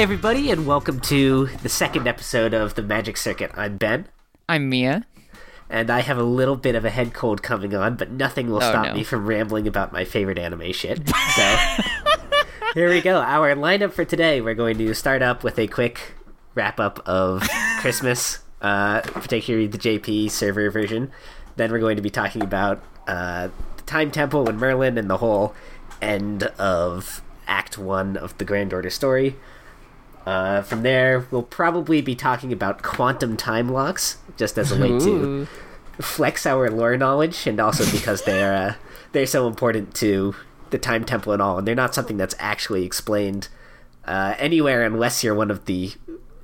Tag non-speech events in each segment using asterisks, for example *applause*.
Hi, everybody, and welcome to the second episode of the Magic Circuit. I'm Ben, I'm Mia. and I have a little bit of a head cold coming on, but nothing will Oh, stop no. me from rambling about my favorite anime shit. *laughs* So, here we go. Our lineup for today we're going to start up with a quick wrap up of *laughs* Christmas, uh, particularly the JP server version. Then we're going to be talking about uh, the Time Temple and Merlin and the whole end of Act 1 of the Grand Order story. Uh, from there, we'll probably be talking about quantum time locks, just as a way to flex our lore knowledge, and also because they're uh, they're so important to the Time Temple and all, and they're not something that's actually explained uh, anywhere unless you're one of the,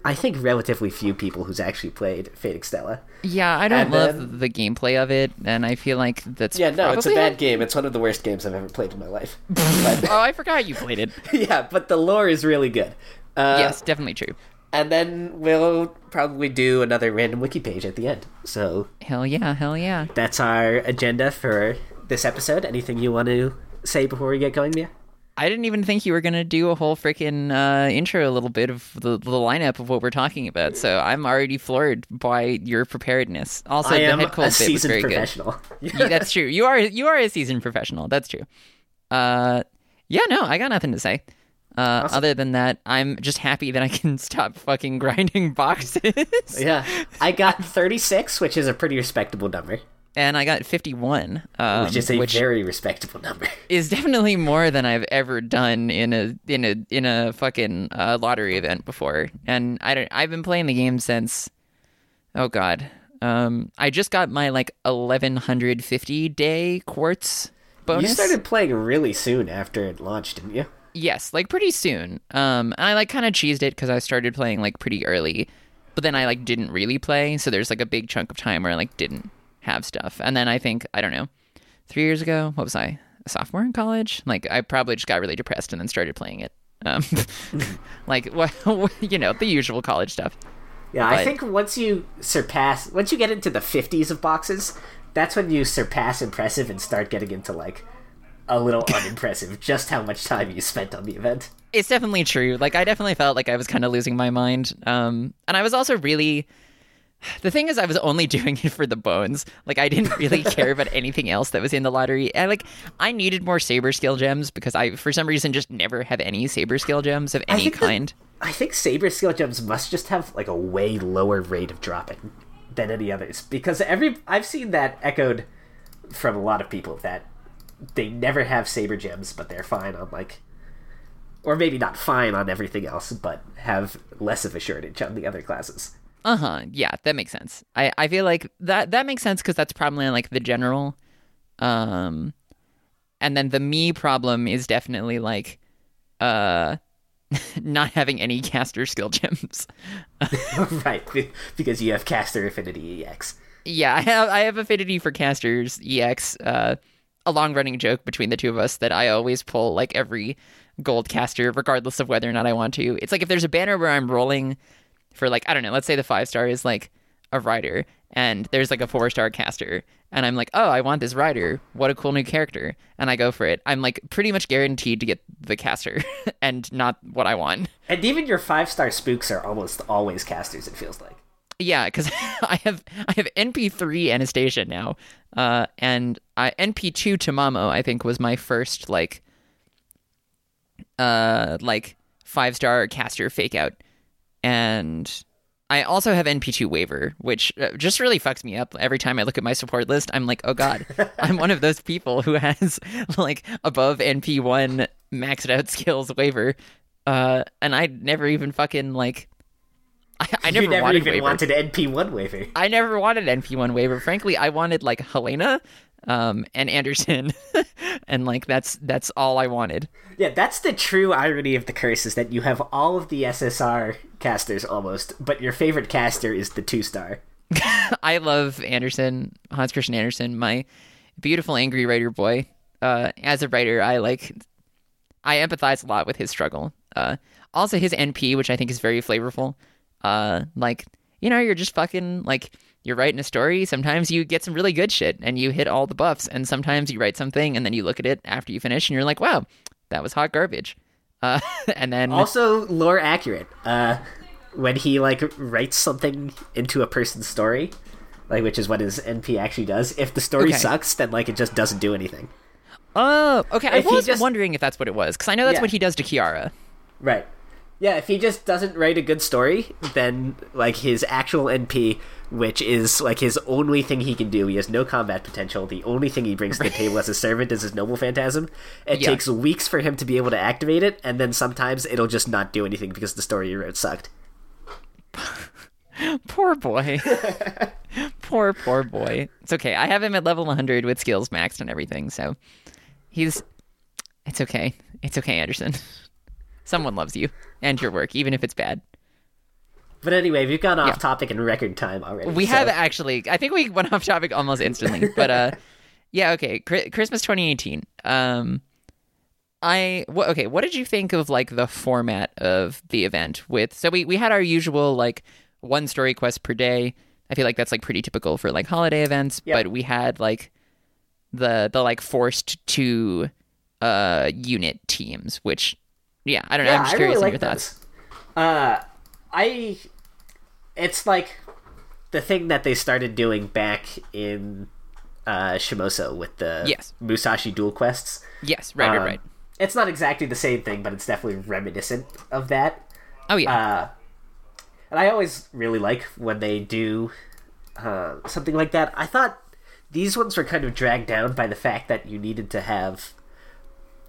I think, relatively few people who's actually played Fate Extella. Yeah, I don't And love then- the gameplay of it, and I feel like that's Yeah, no, it's a bad it. game. It's one of the worst games I've ever played in my life. *laughs* But, Oh, I forgot you played it. *laughs* yeah, but the lore is really good. Uh, yes, definitely true. and then we'll probably do another random wiki page at the end. So Hell yeah, hell yeah. that's our agenda for this episode. Anything you want to say before we get going, Mia? I didn't even think you were gonna do a whole freaking uh, intro, a little bit of the, the lineup of what we're talking about. So I'm already floored by your preparedness. Also, I the head cold a bit was seasoned very good. professional. *laughs* Yeah, that's true. You are you are a seasoned professional. That's true. Uh, yeah, no, I got nothing to say. Uh, other than that, I'm just happy that I can *laughs* stop fucking grinding boxes. yeah, I *laughs* got 36, which is a pretty respectable number, and I got 51, um, which is a which very respectable number. *laughs* is definitely more than I've ever done in a in a in a fucking uh, lottery event before. And I don't. I've been playing the game since. Oh God. Um, I just got my like 1150 day quartz bonus. You started playing really soon after it launched, didn't you? Yes, like pretty soon. Um, and I like kind of cheesed it because I started playing like pretty early, but then I like didn't really play. So there's like a big chunk of time where I like didn't have stuff. And then I think I don't know, three years ago, what was I? A sophomore in college? Like I probably just got really depressed and then started playing it. Um, *laughs* *laughs* like well, you know, the usual college stuff. Yeah, I think once you surpass, once you get into the 50s of boxes, that's when you surpass impressive and start getting into like a little unimpressive just how much time you spent on the event. It's definitely true. Like I definitely felt like I was kind of losing my mind. Um, and I was also really. The thing is, I was only *laughs* doing it for the bones. Like I didn't really *laughs* care about anything else that was in the lottery. I like I needed more saber skill gems because I, for some reason, just never have any saber skill gems of any that- kind. I think saber skill gems must just have like a way lower rate of dropping than any others because every I've seen that echoed from a lot of people that they never have saber gems but they're fine on like or maybe not fine on everything else but have less of a shortage on the other classes. Uh huh. Yeah, that makes sense. I I feel like that that makes sense because that's probably like the general. Um, and then the me problem is definitely like, uh, *laughs* not having any caster skill gems. *laughs* right, because you have caster affinity EX. Yeah, I have I have affinity for casters EX. Uh, a long running joke between the two of us that I always pull like every gold caster, regardless of whether or not I want to. It's like if there's a banner where I'm rolling for like I don't know, let's say the five star is like a rider, and there's like a four star caster, and I'm like, oh, I want this rider. What a cool new character, and I go for it. I'm like pretty much guaranteed to get the caster, *laughs* and not what I want. And even your five star spooks are almost always casters. It feels like. Yeah, because *laughs* I have I have NP three Anastasia now, uh, and I, NP two Tamamo I think was my first like, uh, like five star caster fake out, and I also have NP two Waver, which uh, just really fucks me up every time I look at my support list. I'm like, oh god, *laughs* I'm one of those people who has *laughs* like above NP one maxed out skills Waver, uh, and I never even fucking like. *laughs* I, I never, you never wanted even Waver. wanted NP1 Waver. I never wanted NP1 Waver. Frankly, I wanted like Helena um, and Anderson, *laughs* and like that's that's all I wanted. Yeah, that's the true irony of the curse is that you have all of the SSR casters almost, but your favorite caster is the two star. *laughs* I love Anderson, Hans Christian Andersen, my beautiful angry writer boy. Uh, as a writer, I like I empathize a lot with his struggle. Uh, also his NP, which I think is very flavorful. Uh, like you know, you're just fucking like you're writing a story. Sometimes you get some really good shit and you hit all the buffs, and sometimes you write something and then you look at it after you finish and you're like, wow, that was hot garbage. Uh, *laughs* and then Also, lore accurate. Uh, when he like writes something into a person's story, like which is what his NP actually does. If the story Okay. sucks, then like it just doesn't do anything. oh, okay. I If he was just- wondering if that's what it was because I know that's Yeah. what he does to Kiara. Right. Yeah, if he just doesn't write a good story, then like his actual NP, which is like his only thing he can do, he has no combat potential. The only thing he brings to the table as a servant is his noble phantasm. It Yeah. takes weeks for him to be able to activate it, and then sometimes it'll just not do anything because the story you wrote sucked. *laughs* Poor boy. *laughs* poor, poor boy. It's okay. I have him at level 100 with skills maxed and everything, so he's. It's okay. It's okay, Anderson. *laughs* Someone loves you and your work, even if it's bad. But anyway, we've gone off Yeah. topic in record time already. We so- have actually. I think we went off topic almost instantly, *laughs* but uh, yeah. Okay, Chri- Christmas 2018. Um, I wh- okay. What did you think of like the format of the event? With so we we had our usual like one story quest per day. I feel like that's like pretty typical for like holiday events, Yeah. but we had like the the like forced to uh unit teams, which yeah, I don't know. Yeah, I'm just I curious really on your like thoughts. Uh, I, it's like the thing that they started doing back in uh, Shimousa with the Yes. Musashi dual quests. Yes, right, right, Um, right. It's not exactly the same thing, but it's definitely reminiscent of that. Oh yeah, Uh, and I always really like when they do uh, something like that. I thought these ones were kind of dragged down by the fact that you needed to have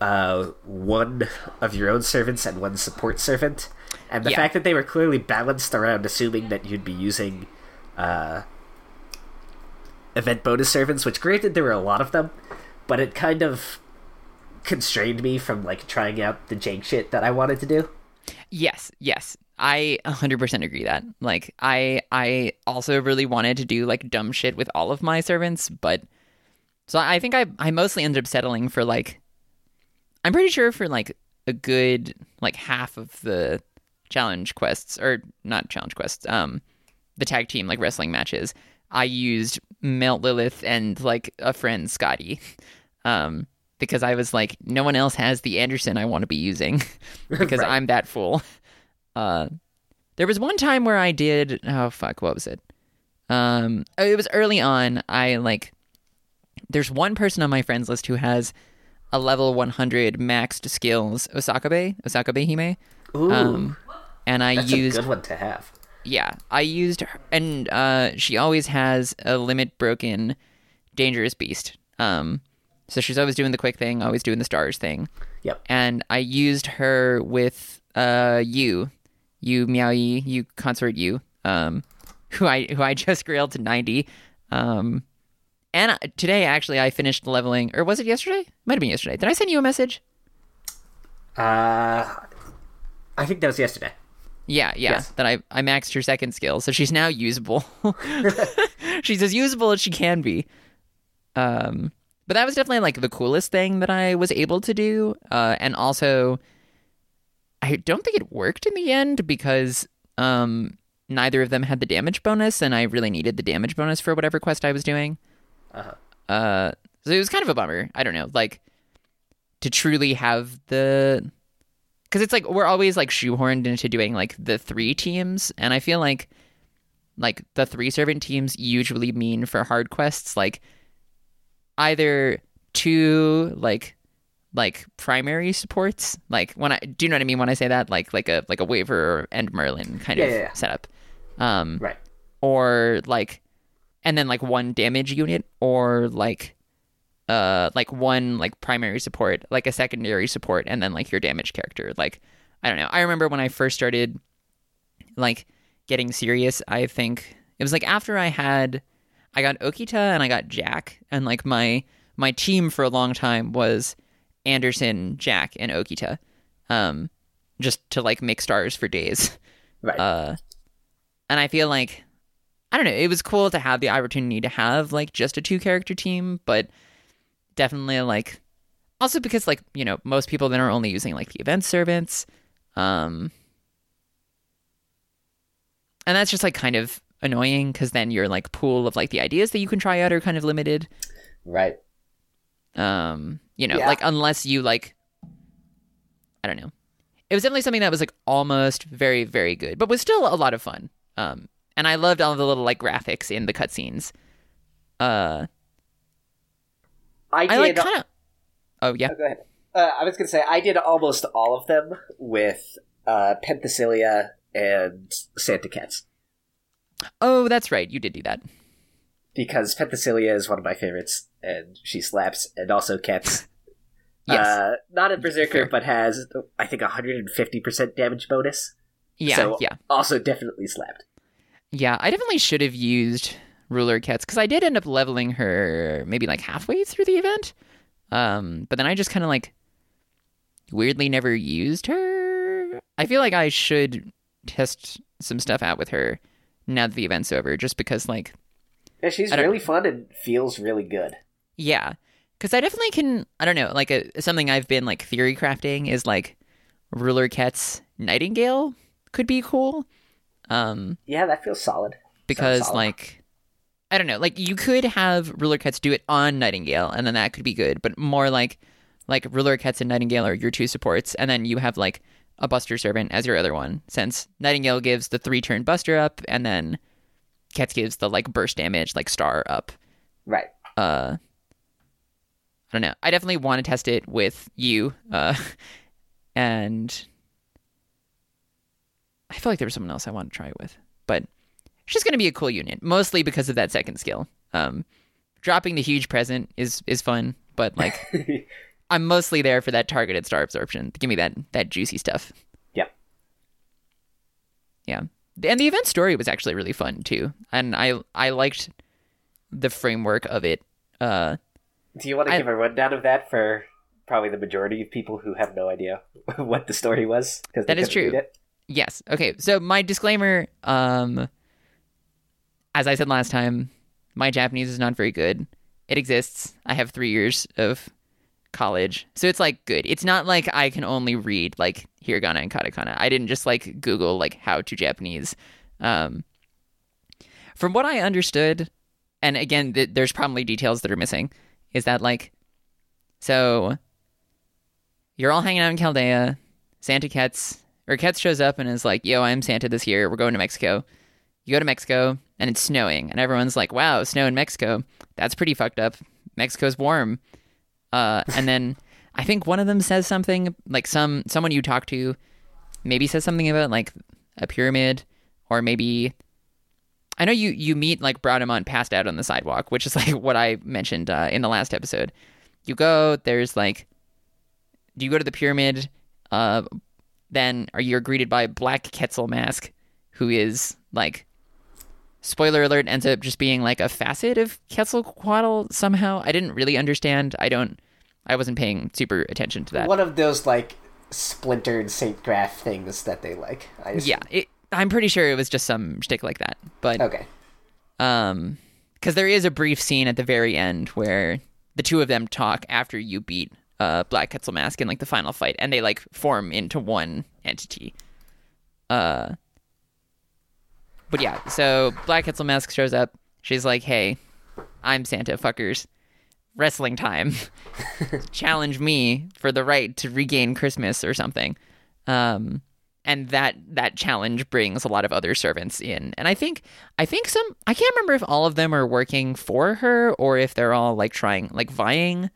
uh, one of your own servants and one support servant, and the Yeah. fact that they were clearly balanced around assuming that you'd be using uh, event bonus servants. Which, granted, there were a lot of them, but it kind of constrained me from like trying out the jank shit that I wanted to do. Yes, yes. I 100% agree that. Like I I also really wanted to do like dumb shit with all of my servants, but so I think I I mostly ended up settling for like I'm pretty sure for like a good like half of the challenge quests or not challenge quests, um the tag team like wrestling matches, I used Melt Lilith and like a friend Skadi. *laughs* Um because I was like no one else has the Anderson I want to be using *laughs* because Right. I'm that fool. Uh, there was one time where I did. Oh fuck, what was it? Um, it was early on. I like. There's one person on my friends list who has a level 100 maxed skills, Osakabe, Osakabe Hime. Ooh, Um, and I that's used a good one to have. yeah, I used her, and uh, she always has a limit broken dangerous beast. Um, so she's always doing the quick thing, always doing the stars thing. Yep. And I used her with uh you, you Miaoyi, you consort Yu, um, who I who I *laughs* just grilled to ninety. Um, and today actually I finished leveling, or was it yesterday? Might have been yesterday. Did I send you a message? Uh, I think that was yesterday. Yeah, yeah. Yes. That I I maxed her second skill, so she's now usable. *laughs* she's as usable as she can be. Um, but that was definitely like the coolest thing that I was able to do. Uh, and also, I don't think it worked in the end because um neither of them had the damage bonus, and I really needed the damage bonus for whatever quest I was doing. Uh-huh. Uh, so it was kind of a bummer. I don't know, like to truly have the because it's like we're always like shoehorned into doing like the three teams and i feel like like the three servant teams usually mean for hard quests like either two like like primary supports like when i do you know what i mean when i say that like like a like a Waver and merlin kind Yeah, of yeah, yeah. setup um Right. or like and then like one damage unit or like uh like one like primary support like a secondary support and then like your damage character. Like i don't know. I remember when i first started like getting serious i think it was like after i had i got okita and i got jack and like my my team for a long time was anderson jack and okita um just to like make stars for days. Right. uh, and I feel like I don't know. It was cool to have the opportunity to have like just a two character team, but definitely like also because like you know most people then are only using like the event servants, um, and that's just like kind of annoying because then your like pool of like the ideas that you can try out are kind of limited. right. Um, you know, Yeah. like unless you like, I don't know. it was definitely something that was like almost very very good, but was still a lot of fun. Um, and I loved all the little like graphics in the cutscenes. Uh, I did. I like kind of. Oh yeah. Oh, go ahead. Uh, I was going to say I did almost all of them with uh, Penthesilea and Santa Ketz Oh, that's right. You did do that. because Penthesilea is one of my favorites, and she slaps, and also Ketz. *laughs* Yes. Uh, not a berserker, Fair. but has I think 150 percent damage bonus. yeah. so- yeah. Also, definitely slapped. Yeah. I definitely should have used ruler Ketz because I did end up leveling her maybe like halfway through the event. Um, but then I just kind of like weirdly never used her. I feel like I should test some stuff out with her now that the event's over, just because like Yeah, she's really fun and feels really good. Yeah, because I definitely can. I don't know, like a, something I've been like theory crafting is like ruler Ketz Nightingale could be cool. Um, Yeah, that feels solid. because solid. like I don't know, like you could have ruler Ketz do it on Nightingale, and then that could be good. But more like like ruler Ketz and Nightingale are your two supports, and then you have like a Buster Servant as your other one, since Nightingale gives the three turn Buster up, and then Ketz gives the like burst damage like Star up. Right. uh I don't know. I definitely want to test it with you. Uh *laughs* and I feel like there was someone else I want to try it with. But it's just gonna be a cool unit, mostly because of that second skill. Um dropping the huge present is is fun, but like *laughs* I'm mostly there for that targeted star absorption. Give me that that juicy stuff. Yep. Yeah. And the event story was actually really fun too. And I I liked the framework of it. Uh Do you want to I- give a rundown of that for probably the majority of people who have no idea *laughs* what the story was? Because That is true. Yes. Okay. So my disclaimer, um, as I said last time, my Japanese is not very good. It exists. I have three years of college, so it's like good. It's not like I can only read like hiragana and katakana. I didn't just like Google like how to Japanese. Um, from what I understood, and again, th- there's probably details that are missing. Is that like, so you're all hanging out in Chaldea. Santa Ketz Ketz shows up and is like, "Yo, I'm Santa this year. We're going to Mexico." You go to Mexico and it's snowing, and everyone's like, "Wow, snow in Mexico. That's pretty fucked up. Mexico's warm." Uh, and then I think one of them says something like some someone you talk to maybe says something about like a pyramid or maybe I know you you meet like Bradamont passed out on the sidewalk, which is like what I mentioned uh, in the last episode. You go, there's like do you go to the pyramid? Uh, then are you greeted by Black Quetzal Mask, who is like, spoiler alert, ends up just being like a facet of Quetzalcoatl somehow. I didn't really understand. I don't. I wasn't paying super attention to that. One of those like splintered Saint Graph things that they like. I. Yeah, it, I'm pretty sure it was just some shtick like that. But Okay. um, because there is a brief scene at the very end where the two of them talk after you beat uh Black Quetzal Mask in like the final fight, and they like form into one entity. Uh, but yeah, so Black Quetzal Mask shows up. She's like, "Hey, I'm Santa, fuckers. Wrestling time. *laughs* Challenge me for the right to regain Christmas or something." Um, and that that challenge brings a lot of other servants in and i think i think some i can't remember if all of them are working for her or if they're all like trying like vying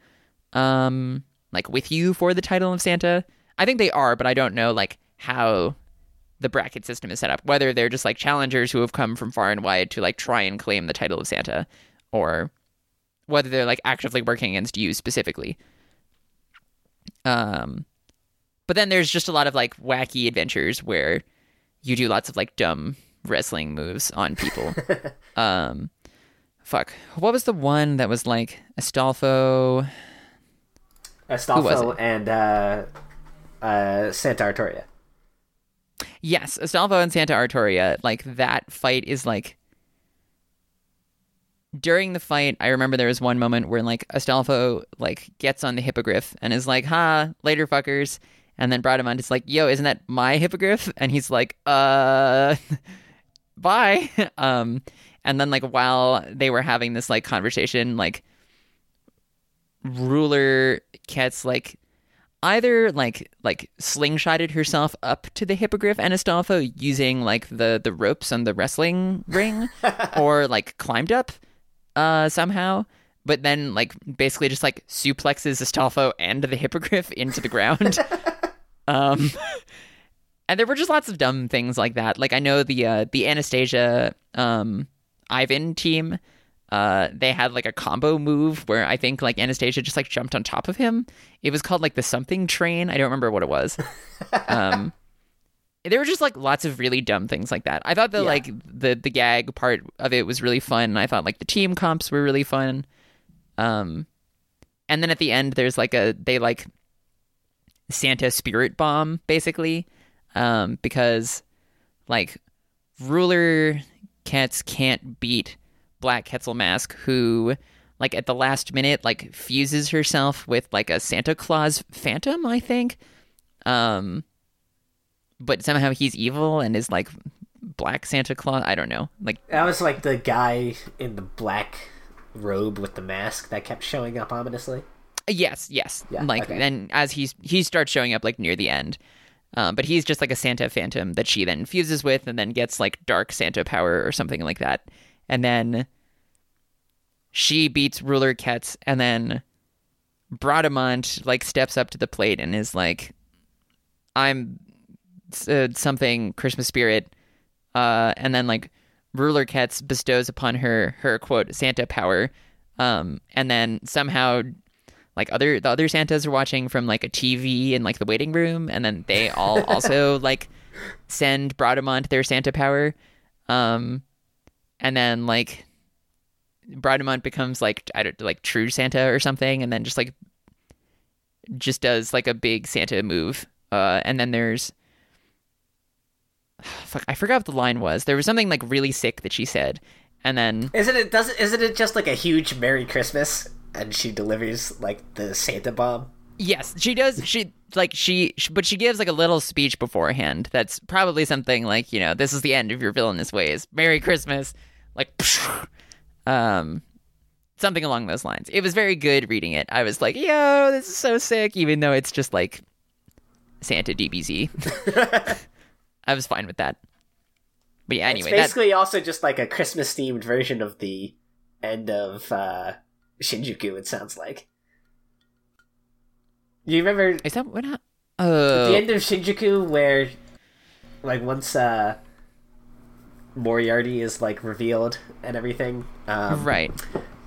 um like with you for the title of santa i think they are but i don't know like how the bracket system is set up whether they're just like challengers who have come from far and wide to like try and claim the title of santa or whether they're like actively working against you specifically um but then there's just a lot of like wacky adventures where you do lots of like dumb wrestling moves on people. *laughs* um, fuck. What was the one that was like Astolfo? Astolfo it? and uh, uh, Santa Artoria. Yes, Astolfo and Santa Artoria. Like that fight is like. During the fight, I remember there was one moment where like Astolfo like gets on the hippogriff and is like, "Ha, later, fuckers." And then Bradamont is like, "Yo, isn't that my hippogriff?" *laughs* And he's like, "Uh, *laughs* bye." *laughs* um, and then like while they were having this like conversation, like ruler Ketz like, either like like slingshotted herself up to the hippogriff and Astolfo using like the the ropes on the wrestling ring, *laughs* or like climbed up uh somehow. But then, like, basically just like suplexes Astolfo and the hippogriff into the ground. *laughs* um, and there were just lots of dumb things like that. Like I know the uh, the Anastasia um, Ivan team, uh, they had like a combo move where I think like Anastasia just like jumped on top of him. It was called like the something train. I don't remember what it was. *laughs* um, there were just like lots of really dumb things like that. I thought the Yeah. like the the gag part of it was really fun. I thought like the team comps were really fun. Um, and then at the end, there's like a they like Santa spirit bomb basically, um, because like ruler Ketz can't beat Black Quetzal Mask, who like at the last minute like fuses herself with like a Santa Claus phantom, I think. Um, but somehow he's evil and is like Black Santa Claus. I don't know. Like That was like the guy in the black robe with the mask that kept showing up ominously. Yes, yes. Yeah, like okay. then as he's he starts showing up like near the end. Um, but he's just like a Santa phantom that she then fuses with and then gets like dark Santa power or something like that. And then she beats Ruler Ketz and then Bradamant like steps up to the plate and is like I'm uh, something Christmas spirit. Uh, and then like ruler Ketz bestows upon her her quote Santa power, um, and then somehow like other the other Santas are watching from like a TV in like the waiting room, and then they all *laughs* also like send Bradamant their Santa power, um, and then like Bradamant becomes like I don't like true Santa or something, and then just like just does like a big Santa move, uh, and then there's *sighs* fuck, I forgot what the line was. There was something like really sick that she said, and then Isn't it? Doesn't isn't it just like a huge Merry Christmas? And she delivers like the Santa bomb. yes, she does. She like she, sh- but she gives like a little speech beforehand. That's probably something like you know, this is the end of your villainous ways. Merry Christmas, like, *laughs* um, something along those lines. It was very good reading it. I was like, yo, this is so sick, even though it's just like Santa DBZ. *laughs* I was fine with that. But yeah, anyway, it's that basically also just like a Christmas themed version of the end of uh, Shinjuku. It sounds like. You remember is that what? I- the Oh, end of Shinjuku where, like, once uh, Moriarty is like revealed and everything, um, right.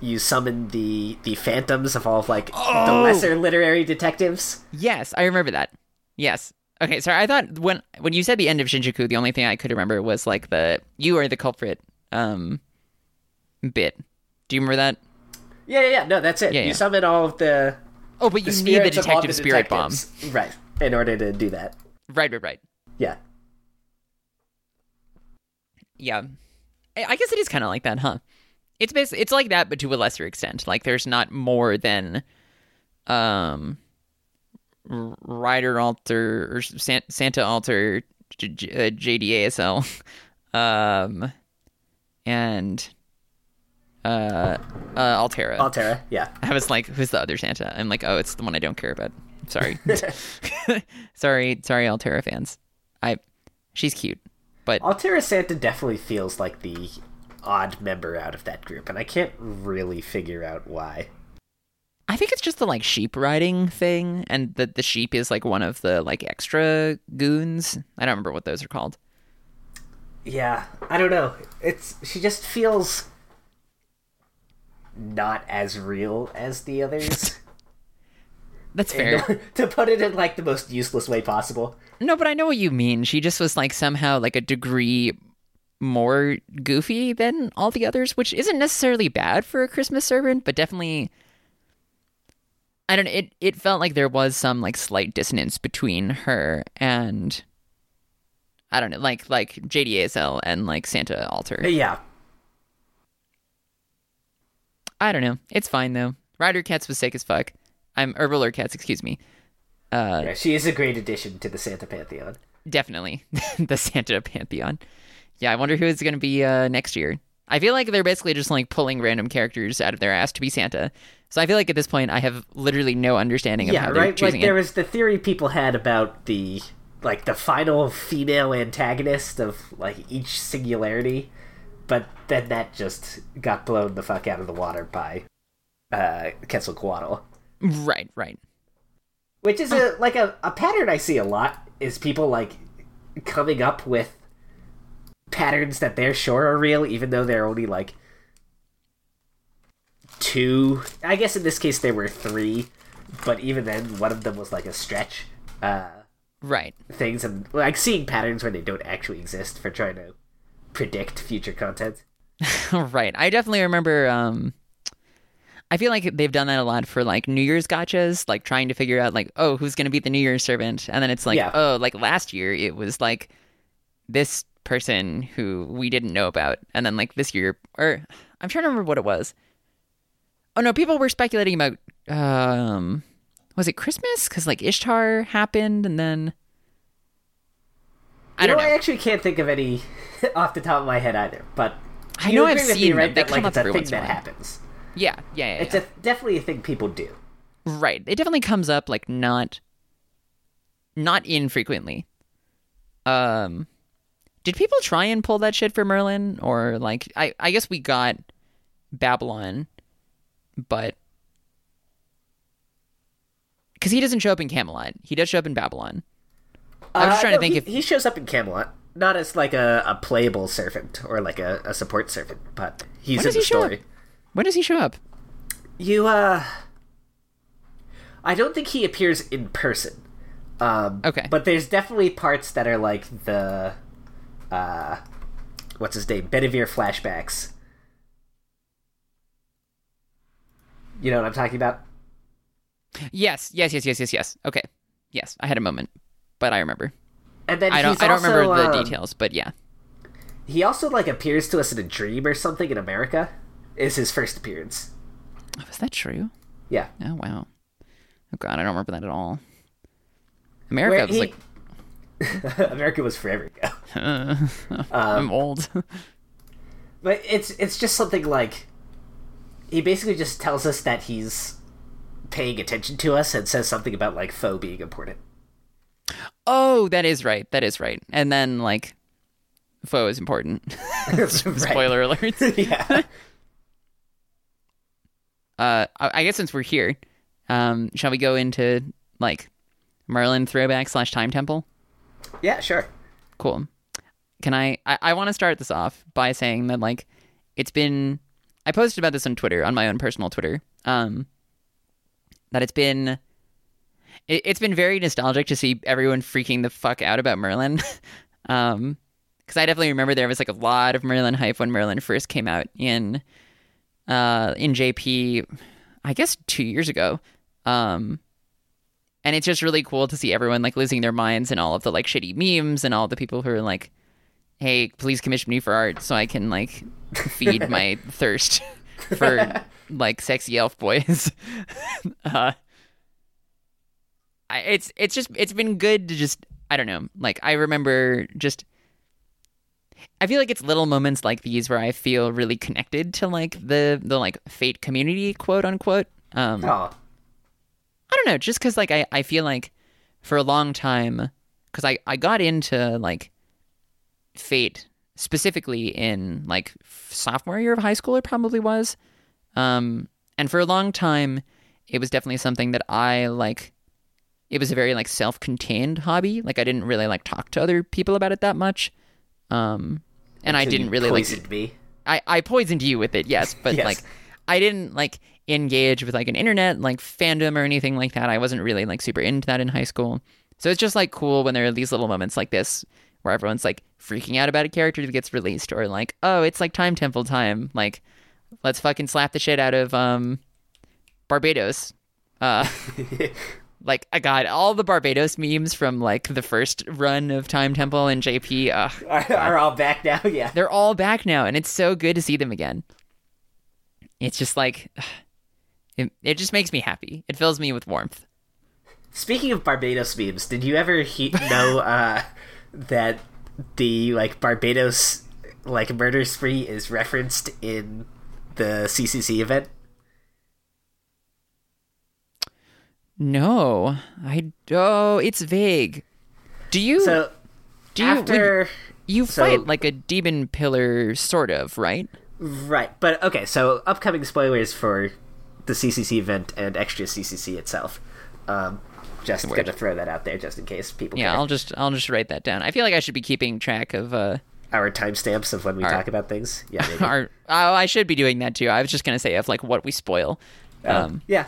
you summon the the phantoms of all of like the Oh! lesser literary detectives. Yes, I remember that. Yes. Okay, sorry. I thought when when you said the end of Shinjuku, the only thing I could remember was like the you are the culprit um bit. Do you remember that? Yeah, yeah, yeah. No, that's it. Yeah, you yeah. summon all of the Oh, but the you need the spirits of all detective the spirit bomb. detectives. right? In order to do that, Right, right, right. yeah. Yeah. I guess it is kind of like that, huh? It's basically it's like that, but to a lesser extent. Like there's not more than um Rider Alter or Santa Alter J- J- uh, JDASL *laughs* um and uh uh Altera. Altera, yeah. I was like, who's the other Santa? I'm like, oh, it's the one I don't care about. Sorry. *laughs* *laughs* sorry, sorry, Altera fans. I she's cute. But Altera Santa definitely feels like the odd member out of that group, and I can't really figure out why. I think it's just the like sheep riding thing, and that the sheep is like one of the like extra goons. I don't remember what those are called. Yeah, I don't know. It's she just feels not as real as the others. *laughs* That's fair. *laughs* to put it in like the most useless way possible. No, but I know what you mean. She just was like somehow like a degree more goofy than all the others, which isn't necessarily bad for a Christmas servant, but definitely. I don't know. It it felt like there was some like slight dissonance between her and I don't know, like like JDASL and like Santa Alter. Uh, yeah, I don't know. It's fine though. Rider Ketz was sick as fuck. I'm or Ruler Ketz, excuse me. Uh, yeah, she is a great addition to the Santa pantheon. definitely *laughs* the Santa pantheon. Yeah, I wonder who is going to be uh, next year. I feel like they're basically just like pulling random characters out of their ass to be Santa. So I feel like at this point I have literally no understanding of yeah, how they're right. Like choosing there was the theory people had about the like the final female antagonist of like each singularity, but then that just got blown the fuck out of the water by uh Quetzalcoatl. Right, right. Which is a like a, a pattern I see a lot is people like coming up with patterns that they're sure are real, even though they're only like two. I guess in this case there were three, but even then one of them was like a stretch. Uh, Right. things and like seeing patterns where they don't actually exist for trying to predict future content. *laughs* right. I definitely remember um I feel like they've done that a lot for like New Year's gachas, like trying to figure out like, oh, who's gonna be the New Year's servant? And then it's like, Yeah. oh, like last year it was like this person who we didn't know about. And then like this year or I'm trying to remember what it was. Oh no, people were speculating about um was it Christmas? Because like Ishtar happened and then I You don't know, know. I actually can't think of any *laughs* off the top of my head either, but I know I've me, seen them. right? They that come like up every thing once in a that while. happens. Yeah, yeah, yeah. It's yeah. a, definitely a thing people do. Right. It definitely comes up like not not infrequently. Um did people try and pull that shit for Merlin or like I I guess we got Babylon but cuz he doesn't show up in Camelot. He does show up in Babylon. I'm just Uh, trying to think he, if- he shows up in Camelot, not as like a, a playable servant or like a, a support servant, but he's When in the he story. When does he show up? You uh, I don't think he appears in person. Um, Okay. but there's definitely parts that are like the uh, what's his name, Bedivere flashbacks. You know what I'm talking about? Yes, yes, yes, yes, yes, yes. Okay. Yes, I had a moment, but I remember. And then I don't I don't also, remember the um, details, but yeah. He also like appears to us in a dream or something in America. Is his first appearance? Was that true? Yeah. Oh wow. Oh god, I don't remember that at all. America Where was he- like *laughs* America was forever ago. uh, *laughs* I'm old. But it's it's just something like he basically just tells us that he's paying attention to us and says something about like Fou being important. oh, that is right. That is right. And then like Fou is important. *laughs* Spoiler alert. yeah. Uh I I guess since we're here, um shall we go into like Merlin throwback slash time temple? Yeah, sure. Cool. Can I? I, I want to start this off by saying that like it's been. I posted about this on Twitter on my own personal Twitter. Um, that it's been. It, it's been very nostalgic to see everyone freaking the fuck out about Merlin. *laughs* um, because I definitely remember there was like a lot of Merlin hype when Merlin first came out in, uh, in JP, I guess two years ago. Um, and it's just really cool to see everyone like losing their minds and all of the like shitty memes and all the people who are like hey please commission me for art so i can like feed my *laughs* thirst for like sexy elf boys *laughs* uh I, it's it's just it's been good to just i don't know like i remember just i feel like it's little moments like these where i feel really connected to like the the like fate community quote unquote um Oh, I don't know, just because like I, I feel like for a long time, because I, I got into like Fate specifically in like sophomore year of high school, it probably was. Um, and for a long time, it was definitely something that I like. It was a very like self-contained hobby. Like I didn't really like talk to other people about it that much. Um, and I didn't really like me. I, I poisoned you with it, yes, but *laughs* Yes. like I didn't like engage with like an internet like fandom or anything like that. I wasn't really like super into that in high school. So it's just like cool when there are these little moments like this where everyone's like freaking out about a character that gets released or like, oh, it's like time temple time. Like, let's fucking slap the shit out of um Barbatos. Uh *laughs* *laughs* like I got all the Barbatos memes from like the first run of Time Temple and JP. Ugh, Are, are all back now? *laughs* Yeah. they're all back now and it's so good to see them again it's just like it, it just makes me happy it fills me with warmth Speaking of Barbatos memes, did you ever he- *laughs* know uh, that the like Barbatos like murder spree is referenced in the CCC event? No, I oh, it's vague. Do you So do you after you so- fight like a demon pillar sort of, right? right, but okay, so upcoming spoilers for the CCC event and extra CCC itself. Um, just Word. gonna throw that out there just in case people Yeah, care. I'll just I'll just write that down. I feel like I should be keeping track of uh our timestamps of when we talk about things. Yeah, *laughs* maybe. our oh, I should be doing that too. I was just going to say of like what we spoil. Um yeah.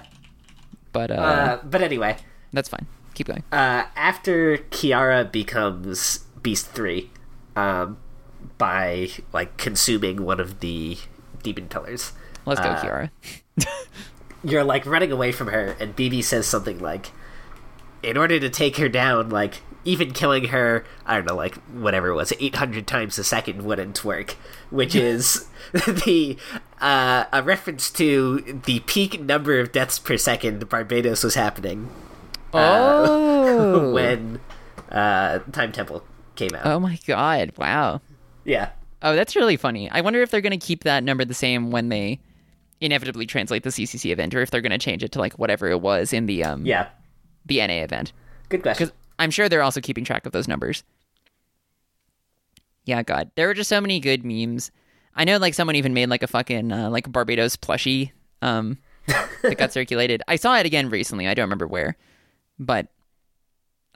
But uh, Uh, but anyway, that's fine. Keep going. uh, after Kiara becomes Beast Three, um, by like consuming one of the demon pillars, Let's go, uh, Kiara. *laughs* you're like running away from her, and BB says something like, "In order to take her down, like even killing her, I don't know, like whatever it was, 800 times a second wouldn't work," which *laughs* is *laughs* the uh, a reference to the peak number of deaths per second Barbatos was happening Oh. *laughs* when uh, Time Temple came out. oh my god. Wow. Yeah. Oh, that's really funny. I wonder if they're going to keep that number the same when they inevitably translate the CCC event or if they're going to change it to like whatever it was in the um Yeah. the NA event. Good question. Cuz I'm sure they're also keeping track of those numbers. Yeah, god. There were just so many good memes. I know like someone even made like a fucking uh, like Barbatos plushie um that got circulated. I saw it again recently. I don't remember where. But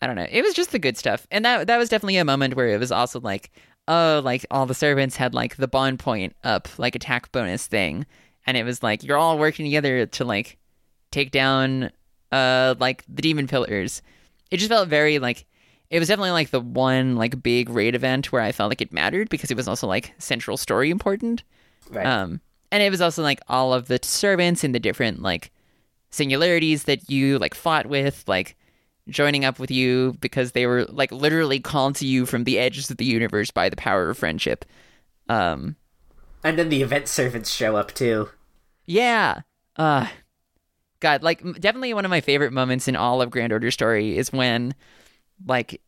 I don't know. It was just the good stuff. And that that was definitely a moment where it was also like, oh, like all the servants had like the bond point up, like attack bonus thing. And it was like you're all working together to like take down uh like the demon pillars. It just felt very like it was definitely like the one like big raid event where I felt like it mattered because it was also like central story important. right. Um, and it was also like all of the servants and the different like singularities that you like fought with, like joining up with you because they were like literally called to you from the edges of the universe by the power of friendship. Um, and then the event servants show up too. yeah. Uh, God, like definitely one of my favorite moments in all of Grand Order Story is when, like,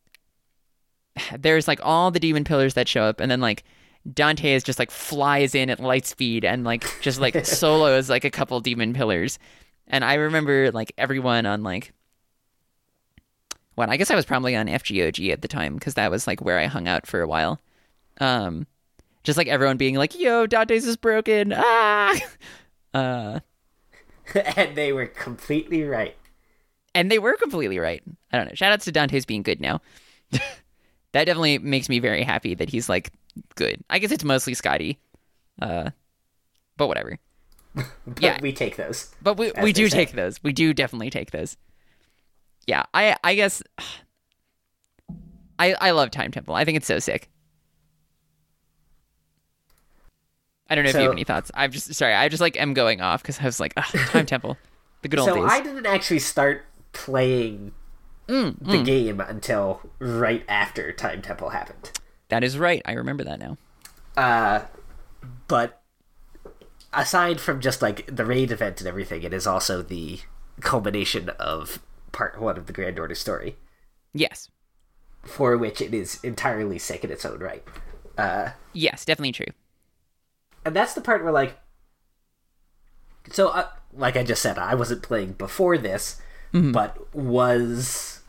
there's like all the demon pillars that show up, and then like Dante is just like flies in at light speed and like just like *laughs* solos like a couple demon pillars, and I remember like everyone on like. Well, I guess I was probably on FGOG at the time because that was like where I hung out for a while. Um, just like everyone being like, "Yo, Dantes is broken!" Ah, *laughs* uh, *laughs* and they were completely right. And they were completely right. I don't know. Shout outs to Dantes being good now. *laughs* that definitely makes me very happy that he's like good. I guess it's mostly Skadi, uh, but whatever. But *laughs* Yeah. we take those. But we we do say. take those. We do definitely take those. Yeah, I I guess *sighs* I I love Time Temple. I think it's so sick. I don't know if you have any thoughts. I'm just sorry. I just like am going off because I was like, "Ugh, Time *laughs* Temple, the good old So days. I didn't actually start playing Mm, the game until right after Time Temple happened. That is right. I remember that now. Uh, but aside from just like the raid event and everything, it is also the culmination of part one of the Grand Order story, Yes. for which it is entirely sick in its own right. Uh, Yes, definitely true. and that's the part where like so uh, like i just said i wasn't playing before this but was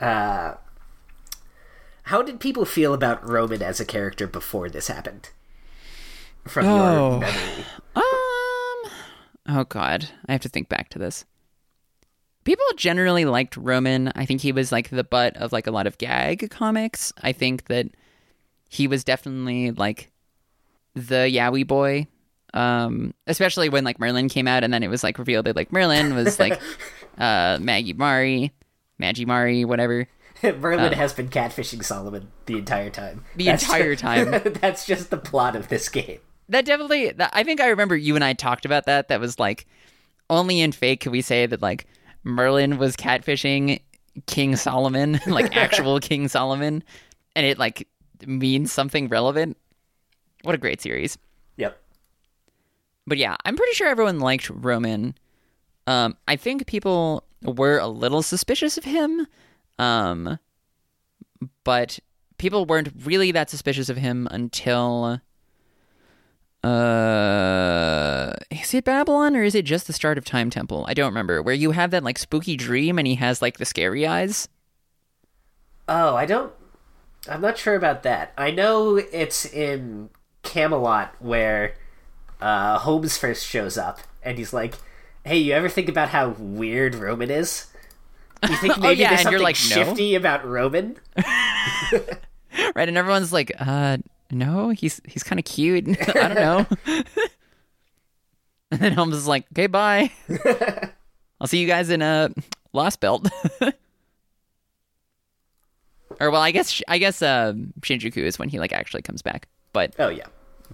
uh how did people feel about roman as a character before this happened from Oh. your memory *sighs* Um. Oh God, I have to think back to this. People generally liked Roman. I think he was like the butt of like a lot of gag comics. I think that he was definitely like the Yowie boy. Um, especially when like Merlin came out, and then it was like revealed that like Merlin was like *laughs* uh Magi Mari, Magi Mari, whatever. *laughs* merlin has been catfishing solomon the entire time. The entire time. *laughs* that's just the plot of this game. That definitely that, i think i remember you and i talked about that. That was like only in Fate could we say that like merlin was catfishing king solomon *laughs* like actual king solomon and it like means something relevant. What a great series. Yep. But yeah i'm pretty sure everyone liked roman um i think people were a little suspicious of him um but people weren't really that suspicious of him until Uh, is it Babylon or is it just the start of Time Temple? I don't remember. Where you have that like spooky dream and he has like the scary eyes. Oh, I don't. I'm not sure about that. I know it's in Camelot where uh, Holmes first shows up, and he's like, "Hey, you ever think about how weird Roman is? You think *laughs* maybe Oh, yeah, there's and you're something like, no. shifty about Roman?" *laughs* Right, and everyone's like, uh, no, he's he's kind of cute. *laughs* I don't know. and then Holmes is like, okay, bye. I'll see you guys in a uh, Lost Belt. or well, I guess I guess uh, Shinjuku is when he like actually comes back. But Oh yeah,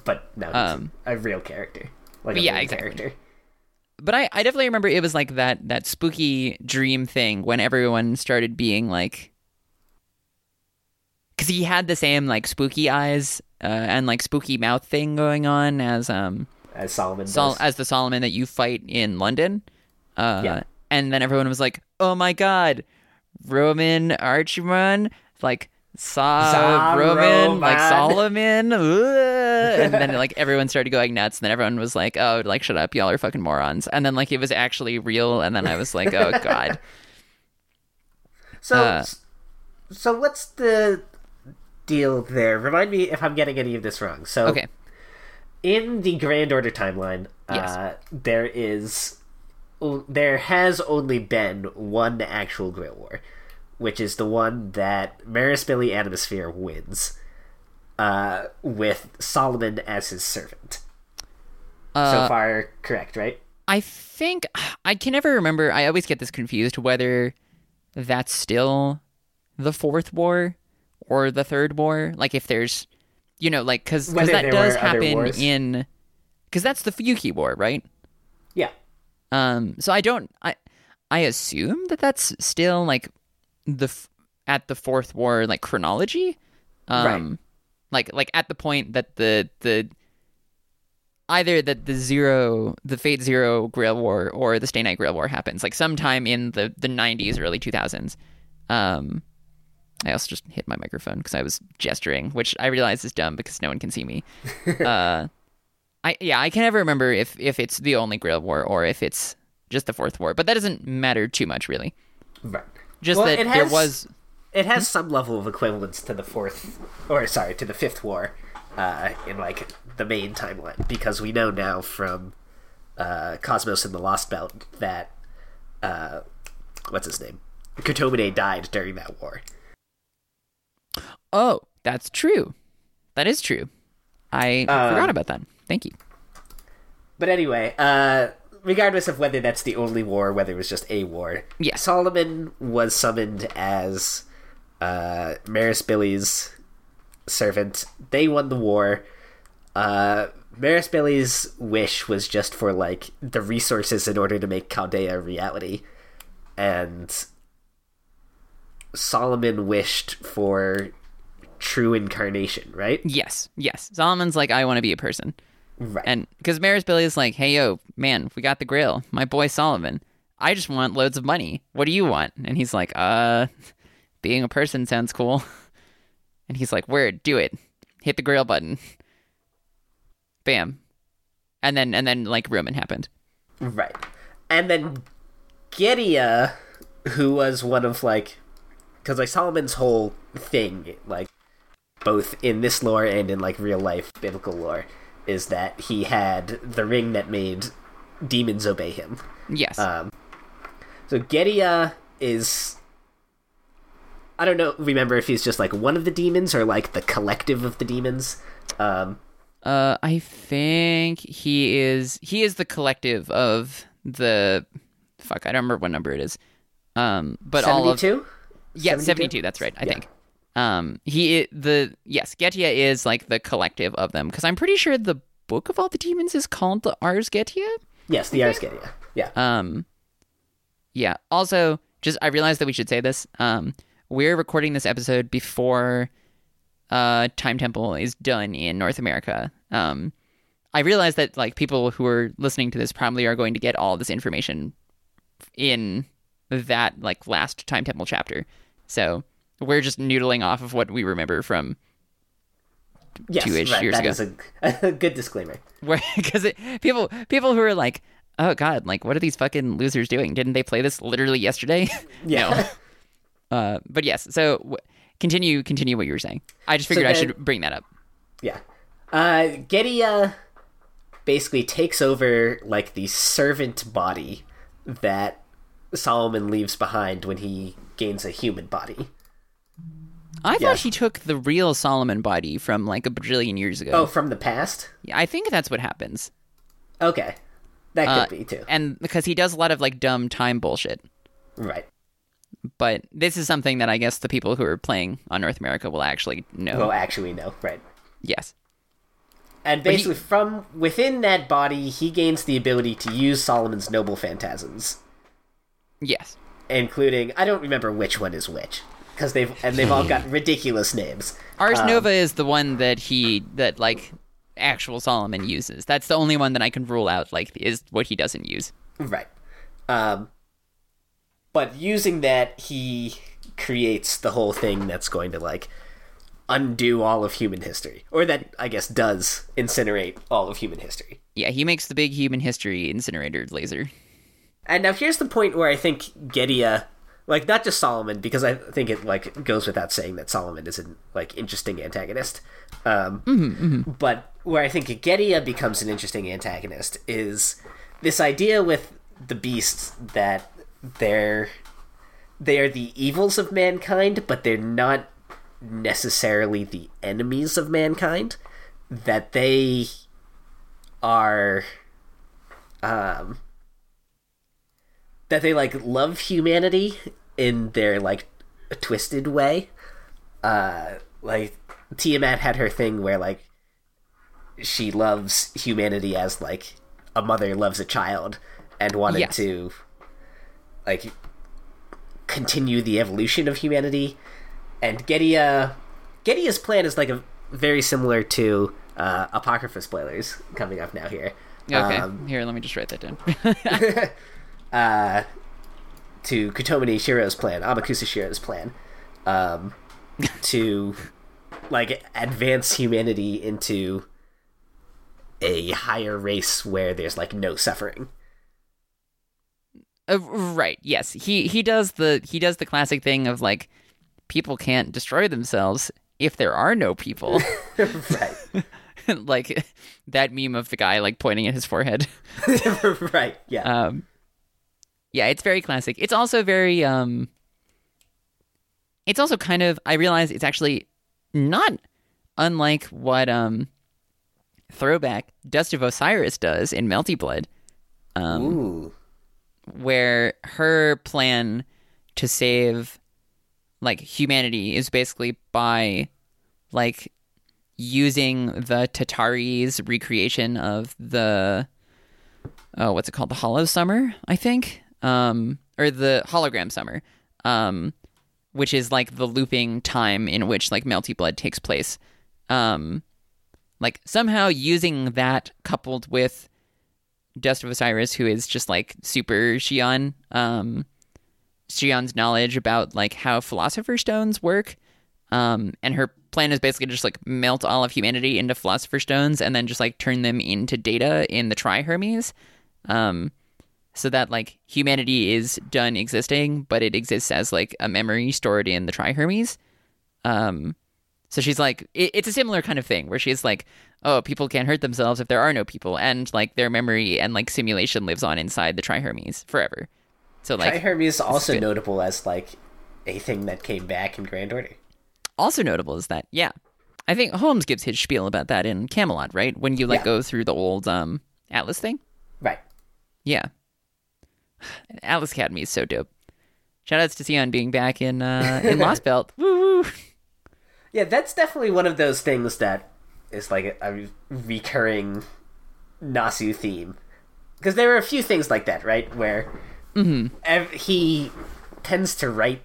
but no, he's Um, a real character, like a yeah, main exactly. character. But I, I definitely remember it was like that that spooky dream thing when everyone started being like because he had the same like spooky eyes uh, and like spooky mouth thing going on as um As Solomon Sol- as the Solomon that you fight in London. Uh, Yeah. And then everyone was like, "Oh my god, Roman Archaman, like saw Sa- Roman, like Solomon," *laughs* and then like everyone started going nuts. And then everyone was like, "Oh, like shut up, y'all are fucking morons." And then like it was actually real. And then I was like, "Oh *laughs* god." So, uh, so what's the deal there? Remind me if I'm getting any of this wrong. So, Okay. in the Grand Order timeline, Yes. uh, there is there has only been one actual Grail War, which is the one that Maris Billy Animusphere wins, uh, with Solomon as his servant. Uh, so far, correct, right? I think I can never remember. I always get this confused whether that's still the fourth war or the third war. Like if there's, you know, like because that does happen in because that's the Fuyuki War, right? Yeah. Um, so I don't. I I assume that that's still like the f- at the fourth war like chronology. Um, Right. Like like at the point that the the either that the zero the Fate Zero Grail War or the Stay Night Grail War happens like sometime in the the nineties early two thousands. Um. I also just hit my microphone because I was gesturing, which I realize is dumb because no one can see me. *laughs* uh, I yeah, I can never remember if if it's the only Grail War or if it's just the fourth war, but that doesn't matter too much, really. Right. Just Well, that it there has- was it has some level of equivalence to the fourth or sorry to the fifth war uh, in like the main timeline because we know now from uh, cosmos and the lost belt that uh, what's his name Kotomine died during that war oh, that's true. That is true. I Um, forgot about that. Thank you. but anyway uh, regardless of whether that's the only war or whether it was just a war Yeah. solomon was summoned as uh, maris billy's servant they won the war uh Maris Billy's wish was just for like the resources in order to make Chaldea a reality, and Solomon wished for true incarnation, right? Yes, yes. Solomon's like, I want to be a person, Right. and because Maris Billy is like, hey yo, man, we got the Grail. My boy Solomon. I just want loads of money. What do you want? And he's like, uh, being a person sounds cool. *laughs* And he's like, word, do it. Hit the Grail button. Bam. And then and then like Roman happened. Right. And then Goetia, who was one of like, because like Solomon's whole thing, like both in this lore and in like real life biblical lore, is that he had the ring that made demons obey him. Yes. Um, so Goetia is. I don't know. Remember if he's just like one of the demons or like the collective of the demons. Um, Uh, I think he is he is the collective of the fuck. I don't remember what number it is. Um, but all of yeah, seventy two. That's right. I think. Um, he the yes, Goetia is like the collective of them because I'm pretty sure the book of all the demons is called the Ars Goetia. Yes, the Ars Goetia. Yeah. Um, yeah. Also, just I realized that we should say this. Um, we're recording this episode before uh Time Temple is done in North America. Um, I realize that like people who are listening to this probably are going to get all this information in that like last Time Temple chapter. So we're just noodling off of what we remember from Yes, two ish right. years That ago. is a, *laughs* a good disclaimer. Because *laughs* people people who are like, oh god, like what are these fucking losers doing? Didn't they play this literally yesterday? *laughs* Yeah. uh, but yes, so w- continue continue what you were saying. I just figured I then- should bring that up. Yeah. Uh, Goetia basically takes over like the servant body that Solomon leaves behind when he gains a human body. I thought Yeah. he took the real Solomon body from like a bajillion years ago. Oh, from the past? Yeah, I think that's what happens. Okay. That could Uh, be too. And because he does a lot of like dumb time bullshit. Right. But this is something that I guess the people who are playing on North America will actually know. Well, actually, no. Right. yes. And he- basically, from within that body, he gains the ability to use Solomon's noble phantasms, Yes. including I don't remember which one is which because they've and they've all got ridiculous names. Ars Um, Nova is the one that he that like actual Solomon uses. That's the only one that I can rule out like is what he doesn't use. Right. Um, but using that, he creates the whole thing that's going to like undo all of human history, or that I guess does incinerate all of human history. Yeah, he makes the big human history incinerator laser. And now here's the point where I think Goetia, like not just Solomon, because I think it like goes without saying that Solomon is an like interesting antagonist. Um, But where I think Goetia becomes an interesting antagonist is this idea with the beasts that they're they are the evils of mankind, but they're not necessarily the enemies of mankind. That they are um that they like love humanity in their like twisted way. Uh like Tiamat had her thing where like she loves humanity as like a mother loves a child and wanted Yes. to like continue the evolution of humanity and Goetia Goetia's plan is like a very similar to uh, Apocrypha spoilers coming up now here. Okay. Um, Here, let me just write that down. *laughs* *laughs* to Kotomine Shiro's plan, Amakusa Shiro's plan, um, *laughs* to like advance humanity into a higher race where there's like no suffering. Uh, right. Yes. He he does the he does the classic thing of like people can't destroy themselves if there are no people. *laughs* *laughs* right. like that meme of the guy like pointing at his forehead. right. Yeah. Um Yeah, it's very classic. It's also very um It's also kind of I realize it's actually not unlike what um Throwback Dust of Osiris does in Melty Blood. Um Ooh. where her plan to save like humanity is basically by like using the Tatari's recreation of the oh what's it called the hollow summer I think um or the hologram summer um which is like the looping time in which like melty blood takes place. Um like somehow using that coupled with Dust of Osiris, who is just like super Shion, um, Shion's knowledge about like how philosopher stones work, um, and her plan is basically just like melt all of humanity into philosopher stones and then just like turn them into data in the Tri Hermes, um, so that like humanity is done existing, but it exists as like a memory stored in the Tri Hermes. Um, so she's like, it, it's a similar kind of thing where she's like, oh, people can't hurt themselves if there are no people, and like their memory and like simulation lives on inside the Trihermes forever. So like, Trihermes is also good. notable as like a thing that came back in Grand Order. also notable is that yeah, I think Holmes gives his spiel about that in Camelot, right? When you like Yeah. go through the old um Atlas thing. Right. Yeah, Atlas Academy is so dope. Shoutouts to Sion being back in uh, in Lost Belt. *laughs* Woo woo. Yeah, that's definitely one of those things that is like a, a recurring Nasu theme. Because there are a few things like that, right? Where ev- he tends to write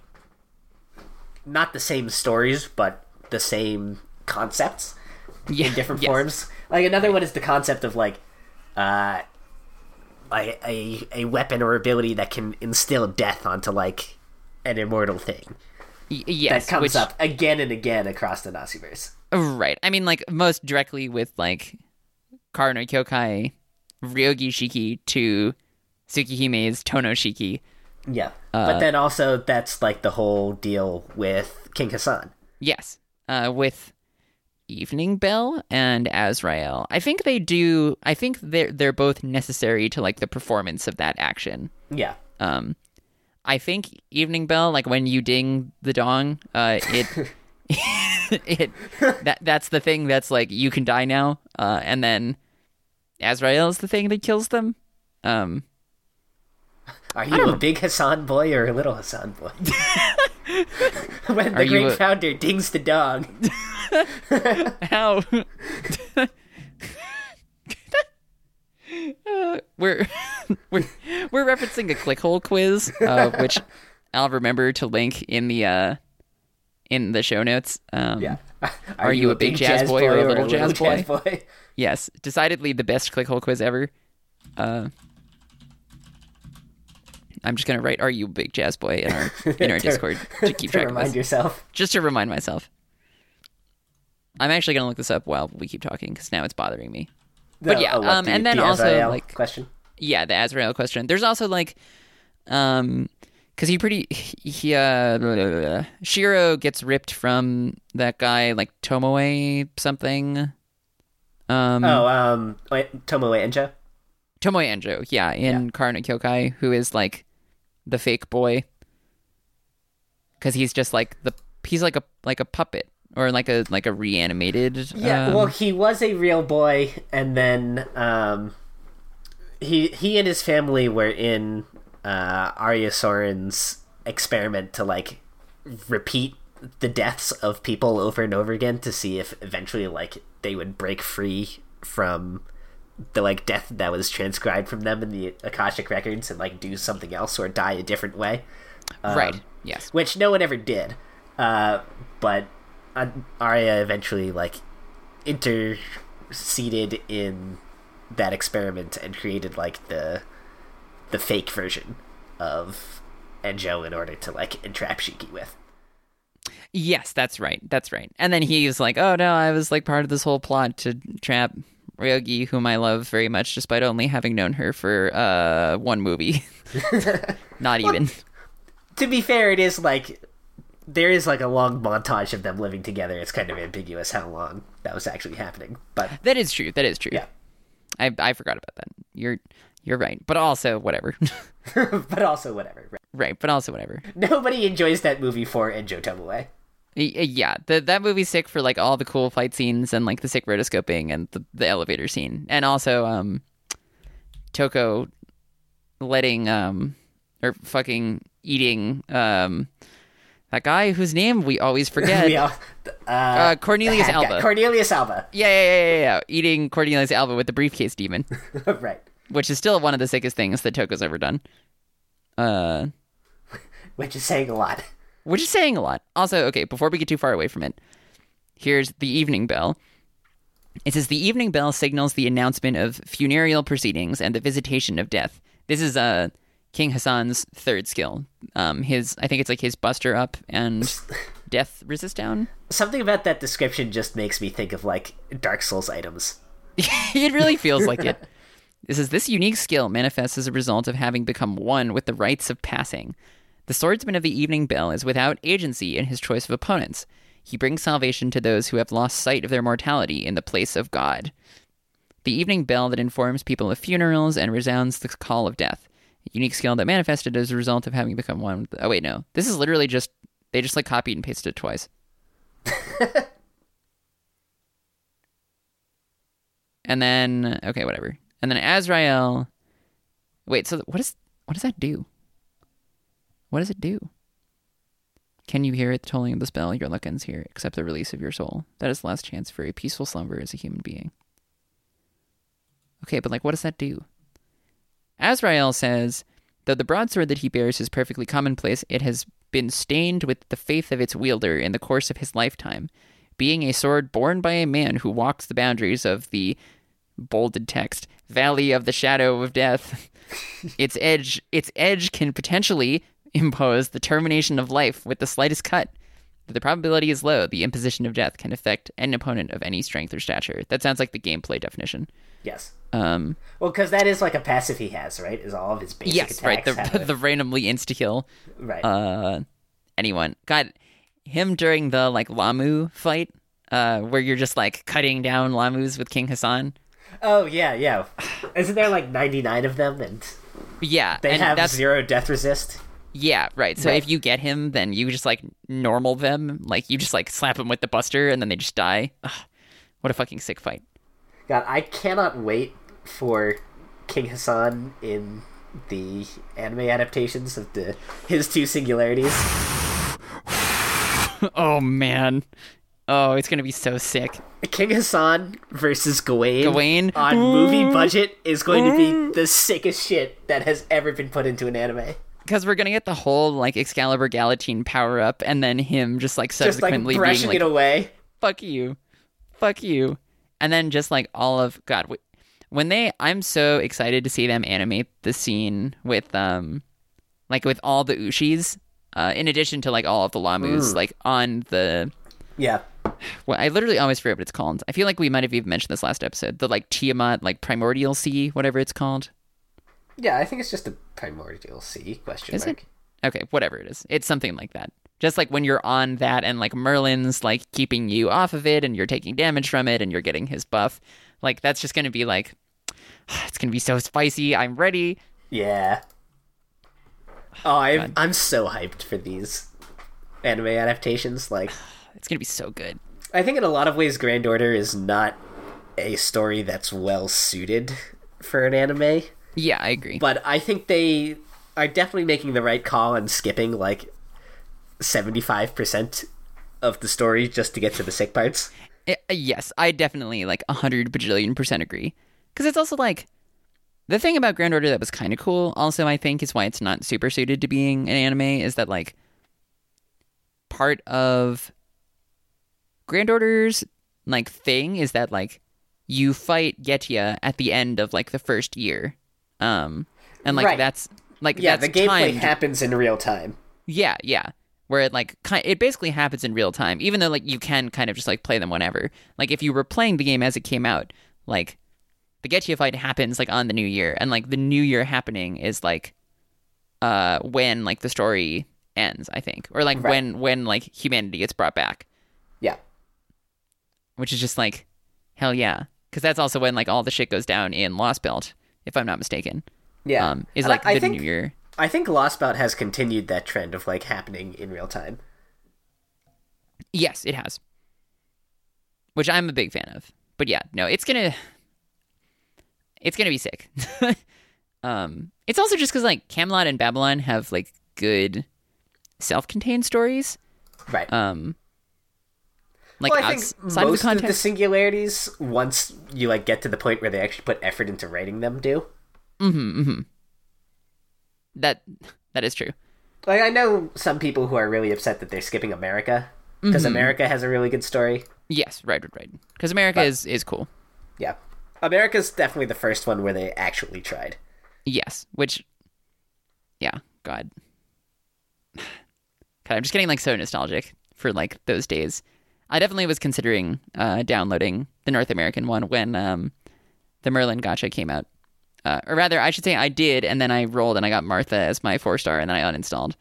not the same stories, but the same concepts Yeah, in different yes. forms. Like another one is the concept of like, uh, like a a weapon or ability that can instill death onto like an immortal thing Y- yes, that comes which, up again and again across the Nasuverse. Right. I mean, like most directly with like Kara no Kyokai, Ryogi Shiki to Tsukihime's Tono Shiki. Yeah. Uh, but then also that's like the whole deal with King Hassan. Yes. Uh, with Evening Bell and Azrael. I think they do. I think they're they're both necessary to like the performance of that action. Yeah. Um, I think Evening Bell, like when you ding the dong, uh, it. *laughs* it that that's the thing that's like you can die now uh and then Azrael is the thing that kills them um Are you a big Hassan boy or a little Hassan boy? *laughs* *laughs* when the Are great a- founder dings the dog. *laughs* How? Uh, *laughs* we're we're we're referencing a clickhole quiz, uh, which I'll remember to link in the uh, in the show notes. Um, Yeah. Are you a big jazz boy or a little jazz boy? boy? Yes, decidedly the best clickhole quiz ever. I'm just gonna write "Are you a big jazz boy?" in our in our *laughs* To- Discord to keep to track of remind this, yourself. just to remind myself. I'm actually gonna look this up while we keep talking because now it's bothering me. But yeah, oh, um, the- and then the also, Azrael like- question. yeah, the Azrael question. There's also like, um, because he pretty he uh blah, blah, blah. Shiro gets ripped from that guy like Tomoe something. Um, Oh, um, Tomoe Enjo. Tomoe Anjo, yeah, in Kara no Kyokai, who is like the fake boy, because he's just like the he's like a like a puppet or like a like a reanimated. Yeah, um, well, he was a real boy, and then um, he he and his family were in uh, Araya Souren's experiment to like repeat the deaths of people over and over again to see if eventually like they would break free from the like death that was transcribed from them in the akashic records and like do something else or die a different way right. Yes. which no one ever did. Uh, but uh, Araya eventually like interceded in that experiment and created like the the fake version of Enjo in order to like entrap Shiki with. Yes, that's right. That's right. And then he's like, "Oh no, I was like part of this whole plot to trap Ryogi, whom I love very much, despite only having known her for uh one movie. *laughs* Not even. To be fair, it is like there is like a long montage of them living together. It's kind of ambiguous how long that was actually happening, but That is true. That is true. yeah. I I forgot about that. You're you're right. But also whatever. *laughs* *laughs* but also whatever. Right. right. But also whatever. Nobody enjoys that movie for Enjo Tomoe. Yeah, the, that movie's sick for like all the cool fight scenes and like the sick rotoscoping and the, the elevator scene, and also um, Toko letting um or fucking eating um that guy whose name we always *laughs* forget. We all- uh, Uh, Cornelius *laughs* Alba. Cornelius Alba. yeah, yeah, yeah, yeah, yeah. Eating Cornelius Alba with the briefcase demon, *laughs* right. which is still one of the sickest things that Toko's ever done. Uh, Which is saying a lot. Which is saying a lot. Also, okay, before we get too far away from it, here's the evening bell. It says the evening bell signals the announcement of funereal proceedings and the visitation of death. This is uh King Hassan's third skill. Um, his I think it's like his Buster up and *laughs* Death Resist down. Something about that description just makes me think of like Dark Souls items. *laughs* it really feels like it. *laughs* This is this unique skill manifests as a result of having become one with the rites of passing. The swordsman of the evening bell is without agency in his choice of opponents. He brings salvation to those who have lost sight of their mortality in the place of God. The evening bell that informs people of funerals and resounds the call of death. A unique skill that manifested as a result of having become one. Oh wait, no, this is literally just they just like copied and pasted it twice. *laughs* and then okay, whatever. And then Azrael. Wait, so what is what does that do? What does it do? Can you hear it the tolling of the spell? Your luck ends here, except the release of your soul. That is the last chance for a peaceful slumber as a human being. Okay, but like, what does that do? Azrael says, though the broadsword that he bears is perfectly commonplace, it has been stained with the faith of its wielder in the course of his lifetime, being a sword borne by a man who walks the boundaries of the bolded text valley of the shadow of death *laughs* its edge its edge can potentially impose the termination of life with the slightest cut The probability is low. The imposition of death can affect an opponent of any strength or stature. That sounds like the gameplay definition. Yes. Um, Well, because that is like a passive he has, right? Is all of his basic yes, right. The, *laughs* the randomly insta kill right. uh, anyone. God, him during the like Lahmu fight, uh, where you're just like cutting down Lahmus with King Hassan. oh yeah, yeah. *sighs* Isn't there like ninety nine of them, and Yeah, they and have zero death resist? Yeah, right. So Right. if you get him, then you just like normal them, like you just like slap him with the Buster, and then they just die. Ugh, what a fucking sick fight. God, I cannot wait for King Hassan in the anime adaptations of the his two singularities. *laughs* oh man, oh it's gonna be so sick. King Hassan versus Gawain, Gawain? on movie budget is going to be the sickest shit that has ever been put into an anime. Because we're gonna get the whole like Excalibur Galatine power up, and then him just like subsequently Just like subsequently being brushing like it away. fuck you. Fuck you. And then just like all of god wh- when they i'm so excited to see them animate the scene with um like with all the ushis uh in addition to like all of the lahmus like on the Yeah. well i literally always forget what it's called. I feel like we might have even mentioned this last episode. The like tiamat like primordial sea whatever it's called Yeah, I think it's just a primordial sea question Is mark. it? okay whatever it is it's something like that just like when you're on that and like merlin's like keeping you off of it and you're taking damage from it and you're getting his buff like that's just gonna be like *sighs* it's gonna be so spicy i'm ready Yeah. Oh, I'm, I'm so hyped for these anime adaptations. Like, *sighs* it's gonna be so good I think in a lot of ways, Grand Order is not a story that's well suited for an anime, yeah i agree. But I think they are definitely making the right call and skipping like 75% of the story just to get to the sick parts. I- uh, yes i definitely like a hundred bajillion percent agree. Because it's also like the thing about grand order that was kind of cool also i think is why it's not super suited to being an anime is that like part of grand order's like thing is that like you fight Goetia at the end of like the first year um and like Right. that's like Yeah, that's the gameplay timed happens in real time. yeah, yeah. Where it like ki- it basically happens in real time, even though like you can kind of just like play them whenever. Like if you were playing the game as it came out, like the Goetia fight happens like on the new year, and like the new year happening is like uh when like the story ends, I think, or like Right. when when like humanity gets brought back, Yeah. which is just like hell yeah, because that's also when like all the shit goes down in Lost Belt, if I'm not mistaken. Yeah. Um, is And like I the think- new year. I think Lost Belt has continued that trend of like happening in real time. Yes, it has. Which I'm a big fan of. But yeah, no, it's gonna it's gonna be sick. *laughs* um it's also just because like Camelot and Babylon have like good self-contained stories. Right. Um like well, I think outside of the most of the singularities, once you like get to the point where they actually put effort into writing them, do. Mm-hmm, mm-hmm. That that is true. Like I know some people who are really upset that they're skipping America because Mm-hmm. America has a really good story. Yes, right, right, right. Because America is is cool. Yeah, America's definitely the first one where they actually tried. Yes, which, yeah, God, *sighs* God, I'm just getting like so nostalgic for like those days. I definitely was considering uh, downloading the North American one when um, the Merlin gacha came out, uh, or rather, I should say I did, and then I rolled and I got Martha as my four star, and then I uninstalled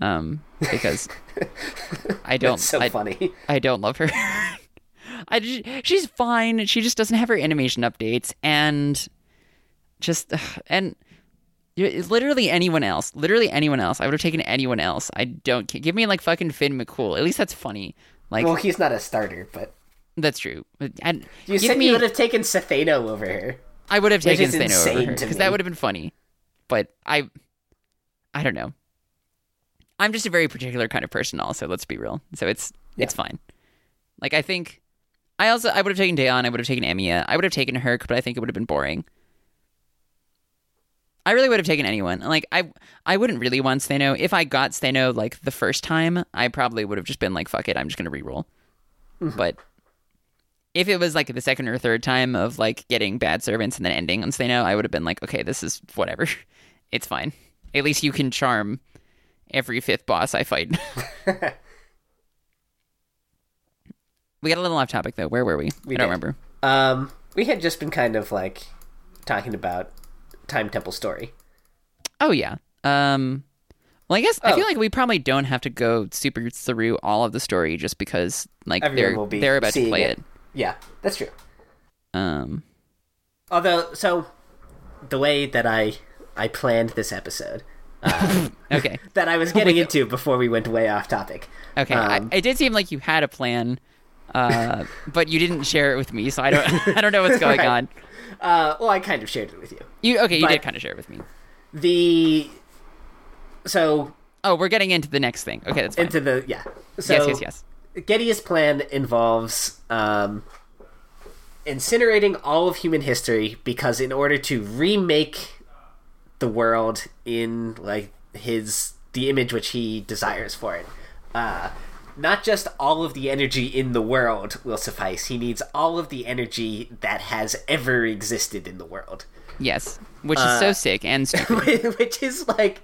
um, because *laughs* I don't. That's so I, funny. I don't love her. *laughs* I she's fine. She just doesn't have her animation updates and just and literally anyone else, literally anyone else. I would have taken anyone else. I don't give me like fucking Finn McCool. At least that's funny. Like well, he's not a starter, but that's true. I, you said me. you would have taken Stheno over her. I would have taken is Thano over her because that would have been funny. But I, I don't know. I'm just a very particular kind of person. Also, let's be real. So it's it's fine. Like I think, I also I would have taken d'Eon. I would have taken Emiya. I would have taken Herc, but I think it would have been boring. I really would have taken anyone. Like I, I wouldn't really want Stheno. If I got Stheno like the first time, I probably would have just been like, "Fuck it, I'm just gonna reroll." But if it was like the second or third time of like getting bad servants and then ending on Stheno, I would have been like, "Okay, this is whatever. *laughs* It's fine. At least you can charm every fifth boss I fight." *laughs* We got a little off topic though. Where were we? We I don't did. remember. Um, we had just been kind of like talking about Time Temple story. Oh yeah. Um. Well, I guess I Oh. feel like we probably don't have to go super through all of the story just because like Everyone they're will be they're about to play it. it. Yeah, that's true. Um. Although, so the way that I I planned this episode, *laughs* Okay. *laughs* that I was *laughs* getting into before we went way off topic. Okay. Um, I, it did seem like you had a plan, uh, but you didn't share it with me, so I don't *laughs* I don't know what's going Right. on. Uh, well, I kind of shared it with you. You okay? You But- did kind of share it with me. The so Oh, we're getting into the next thing. Okay, that's fine. into the yeah. So yes, yes, yes. Goetia's plan involves um, incinerating all of human history because in order to remake the world in like his the image which he desires for it, uh, not just all of the energy in the world will suffice. He needs all of the energy that has ever existed in the world, Yes, which is Uh, so sick and *laughs* stupid. which is like.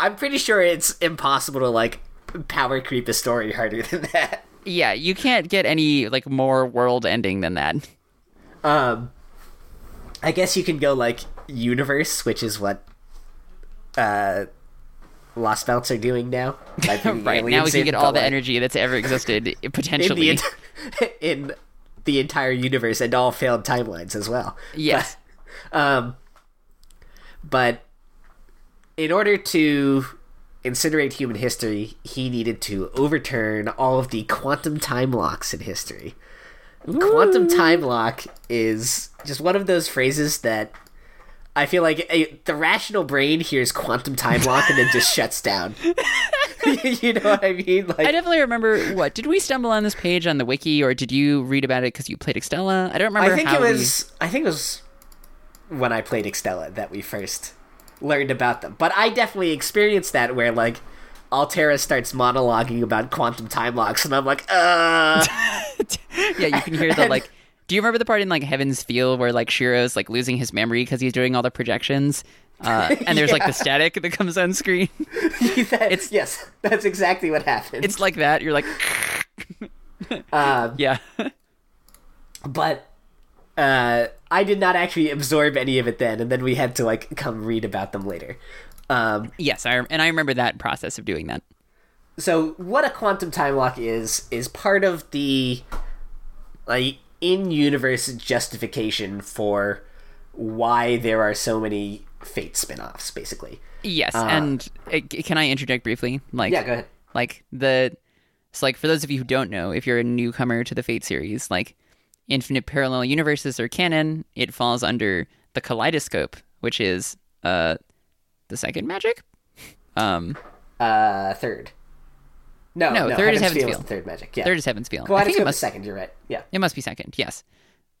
I'm pretty sure it's impossible to like power creep a story harder than that. yeah, you can't get any like more world ending than that. Um, I guess you can go like universe, which is what uh, Lost Belts are doing now. *laughs* Right now, we can get all the like, energy that's ever existed *laughs* in the potentially. ent- *laughs* in the entire universe and all failed timelines as well. yes. Um, but in order to incinerate human history, he needed to overturn all of the quantum time locks in history. Quantum time lock is just one of those phrases that I feel like a, the rational brain hears quantum time lock and then just *laughs* shuts down. *laughs* you know what I mean? Like I definitely remember what did we stumble on this page on the wiki or did you read about it because you played Extella? I don't remember. I think it we- was. I think it was when I played Extella that we first learned about them. But I definitely experienced that where like Altera starts monologuing about quantum time locks, and I'm like, uh. *laughs* yeah, you can hear the like. Do you remember the part in like Heaven's Feel where like Shiro's like losing his memory because he's doing all the projections, uh, *laughs* and there's like the static that comes on screen. *laughs* it's yes, that's exactly what happened. It's like that. You're like, *laughs* um, yeah, but uh, I did not actually absorb any of it then, and then we had to like come read about them later. Um, yes. I and I remember that process of doing that. so what a quantum time lock is is part of the like in-universe justification for why there are so many fate spin-offs basically. Yes, and uh, can I interject briefly? Like, yeah go ahead. like the so like for those of you who don't know if you're a newcomer to the fate series like infinite parallel universes are canon. It falls under the kaleidoscope which is uh the second magic? *laughs* Um uh third no No, no, third is Heaven's Heaven's Feel third magic yeah. Third is heaven's feel i think it must second you're right yeah. It must be second yes.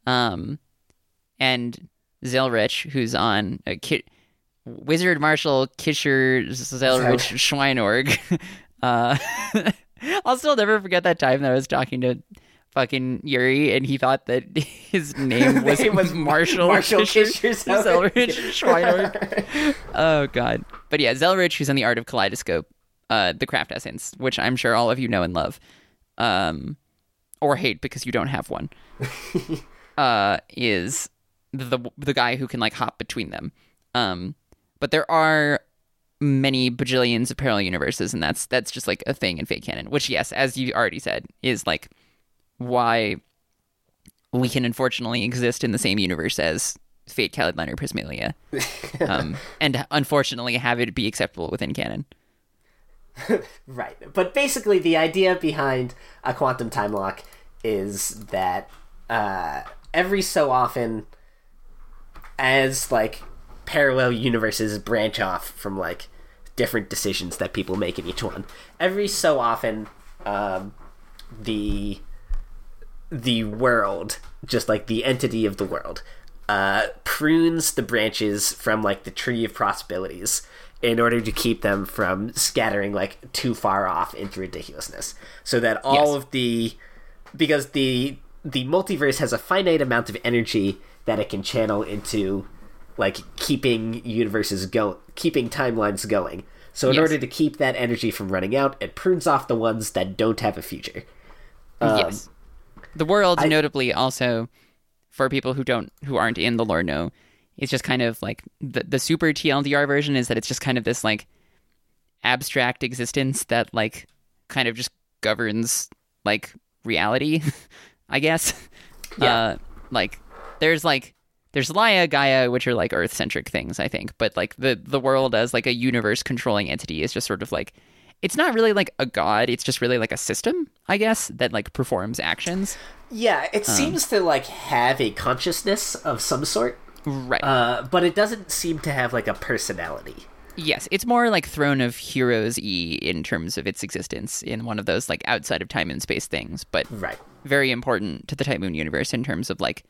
Um and zelretch who's on uh, Ki- wizard marshal kischur zelretch schweinorg *laughs* uh *laughs* i'll still never forget that time that i was talking to fucking Yuri, and he thought that *laughs* his name was, Name was Marshall, Marshall Kisher- Kischur Zelretch. Schweinorg. Oh god. But yeah, Zelretch, who's on the Art of Kaleidoscope, uh, the craft essence, which I'm sure all of you know and love, um, or hate because you don't have one, *laughs* uh, is the the guy who can like hop between them. Um, but there are many bajillions of parallel universes, and that's that's just like a thing in Fate canon. Which, yes, as you already said, is like why we can unfortunately exist in the same universe as Fate, Kaleid liner, Prismalia, *laughs* um, and unfortunately have it be acceptable within canon. *laughs* Right. But basically, the idea behind a quantum time lock is that uh, every so often, as like parallel universes branch off from like different decisions that people make in each one, every so often, um, the the world, just like the entity of the world, uh, prunes the branches from like the tree of possibilities in order to keep them from scattering like too far off into ridiculousness, so that all Yes. of the because the the multiverse has a finite amount of energy that it can channel into like keeping universes go keeping timelines going. So in Yes. order to keep that energy from running out, it prunes off the ones that don't have a future. Um, yes. The world, I, notably, also for people who don't who aren't in the lore know, it's just kind of like the the super TLDR version is that it's just kind of this like abstract existence that like kind of just governs like reality, *laughs* I guess. Yeah. Uh, like there's like there's Alaya, Gaia, which are like Earth centric things, I think, but like the the world as like a universe controlling entity is just sort of like it's not really like a god, it's just really like a system, I guess, that like performs actions. Yeah, it seems to like have a consciousness of some sort, Right. uh, but it doesn't seem to have like a personality. Yes, it's more like Throne of Heroes E in terms of its existence in one of those like outside of time and space things, but Right. very important to the Type Moon universe in terms of like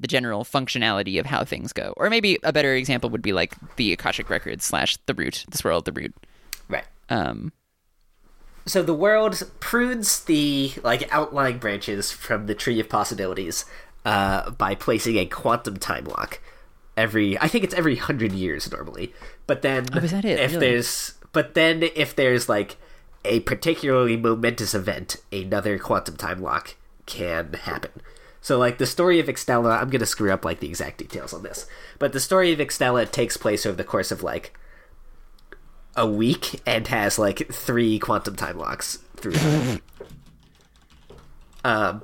the general functionality of how things go. Or maybe a better example would be like the Akashic Records slash the Root, the Swirl of the Root. Right. Um, So the world prunes the like outlying branches from the tree of possibilities uh, by placing a quantum time lock every. I think it's every hundred years normally, but then Oh, is that it? if Really? there's but then if there's like a particularly momentous event, another quantum time lock can happen. So like the story of Extella, I'm gonna screw up like the exact details on this, but the story of Extella takes place over the course of like a week and has like three quantum time locks through *laughs* um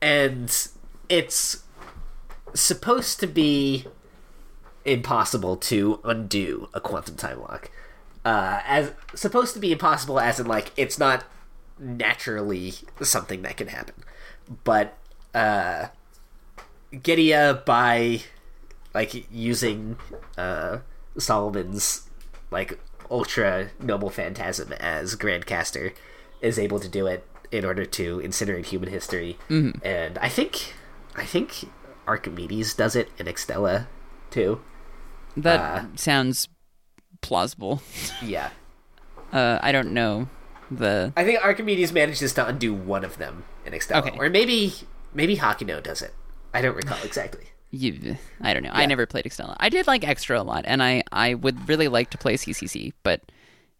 and it's supposed to be impossible to undo a quantum time lock. Uh as supposed to be impossible as in like it's not naturally something that can happen. But uh Goetia by like using uh Solomon's like ultra noble phantasm as Grandcaster is able to do it in order to incinerate human history. Mm-hmm. And I think I think Archimedes does it in Extella too. that Uh. sounds plausible. *laughs* Yeah. Uh, I don't know the. I think Archimedes manages to undo one of them in Extella. Okay. Or maybe maybe Hakuno does it. I don't recall exactly. You, I don't know. I never played Extella. I did like Extra a lot, and I, I would really like to play CCC, but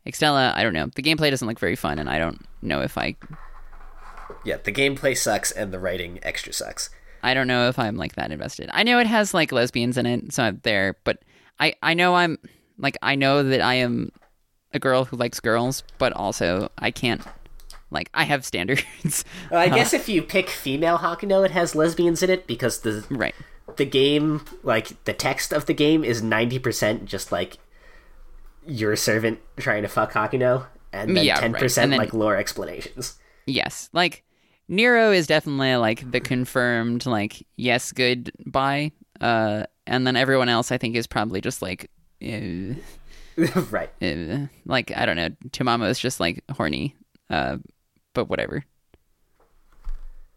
Extella, I don't know. The gameplay doesn't look very fun, and I don't know if I Yeah, the gameplay sucks and the writing extra sucks. I don't know if I'm like that invested. I know it has like lesbians in it, so I'm there, but I I know I'm like I know that I am a girl who likes girls, but also I can't like I have standards. Well, I uh, guess if you pick female Hakuno, it has lesbians in it because the right. the game, like the text of the game, is ninety percent just like your servant trying to fuck Hakuno, and then right. ten And percent then- like lore explanations. Yes. Like Nero is definitely like the confirmed like yes good bye. Uh and then everyone else I think is probably just like *laughs* uh, right. uh, like I don't know, Tamamo is just like horny. Uh but whatever.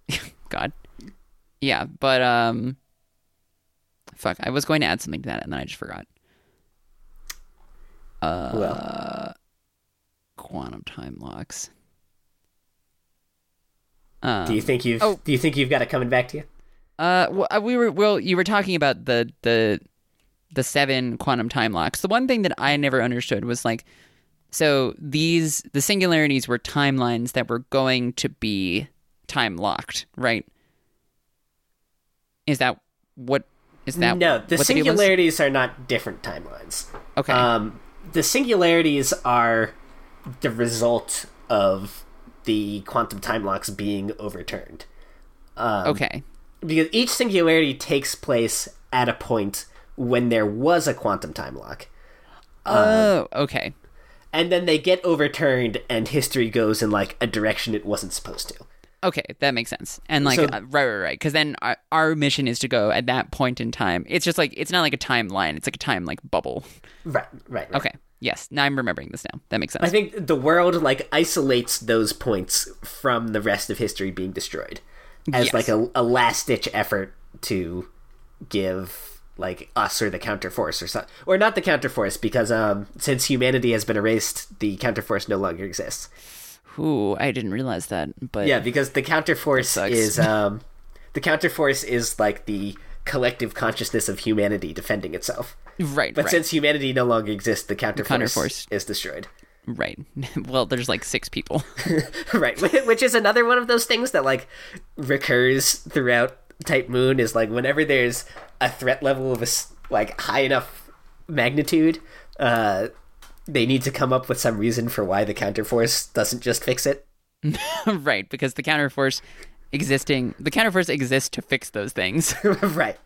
*laughs* God. Yeah, but um fuck, I was going to add something to that and then I just forgot. Uh, well, Quantum time locks. Um, do you think you've oh. do you think you've got it coming back to you? Uh, well, uh, we were well. You were talking about the the the seven quantum time locks. The one thing that I never understood was like, so these the singularities were timelines that were going to be time locked, right? Is that what? Is that no, the what deal was? singularities are not different timelines. Okay, Um, the singularities are the result of the quantum time locks being overturned. Um, okay, because each singularity takes place at a point when there was a quantum time lock oh, okay, and then they get overturned and history goes in like a direction it wasn't supposed to okay. That makes sense. And like, So- uh, right, right, right. Because then our, our mission is to go at that point in time. It's just like it's not like a timeline. It's like a time like bubble. right right, right. Okay. Yes. Now I'm remembering this now. That makes sense. i think the world like isolates those points from the rest of history being destroyed as Yes. like a, a last ditch effort to give like us or the counterforce or something or not the counterforce because um since humanity has been erased the counterforce no longer exists Ooh, I didn't realize that. But Yeah, because the counterforce is um the counterforce is like the collective consciousness of humanity defending itself. right, But right. since humanity no longer exists, the counterforce, counterforce. is destroyed. Right. *laughs* Well, there's like six people. *laughs* *laughs* right, which is another one of those things that like recurs throughout Type Moon is like whenever there's a threat level of a like high enough magnitude, uh, they need to come up with some reason for why the counterforce doesn't just fix it. right, because the counterforce existing, the counterforce exists to fix those things. *laughs* right.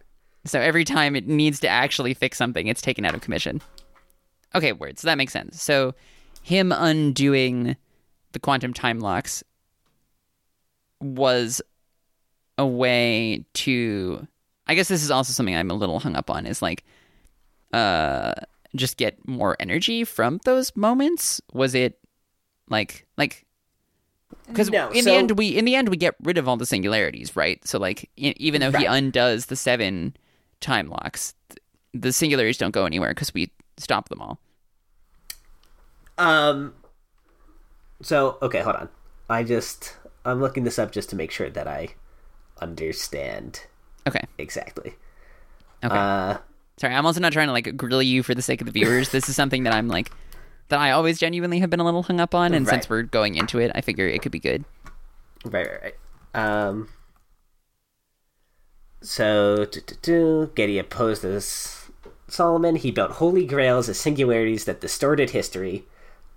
So every time it needs to actually fix something, it's taken out of commission. Okay, word. So that makes sense. So him undoing the quantum time locks was a way to I guess this is also something I'm a little hung up on is like uh just get more energy from those moments. Was it like like because No, in so- the end we in the end we get rid of all the singularities, right? So like e- even though he undoes the seven time locks, the singularities don't go anywhere because we stop them all. Um. So okay, hold on. I just I'm looking this up just to make sure that I understand Okay, exactly. okay. Uh, Sorry, I'm also not trying to like grill you for the sake of the viewers. this is something that I'm like that I always genuinely have been a little hung up on, and since we're going into it, I figure it could be good. right, right, right. Um. So, Goetia opposed this Solomon. He built holy grails as singularities that distorted history,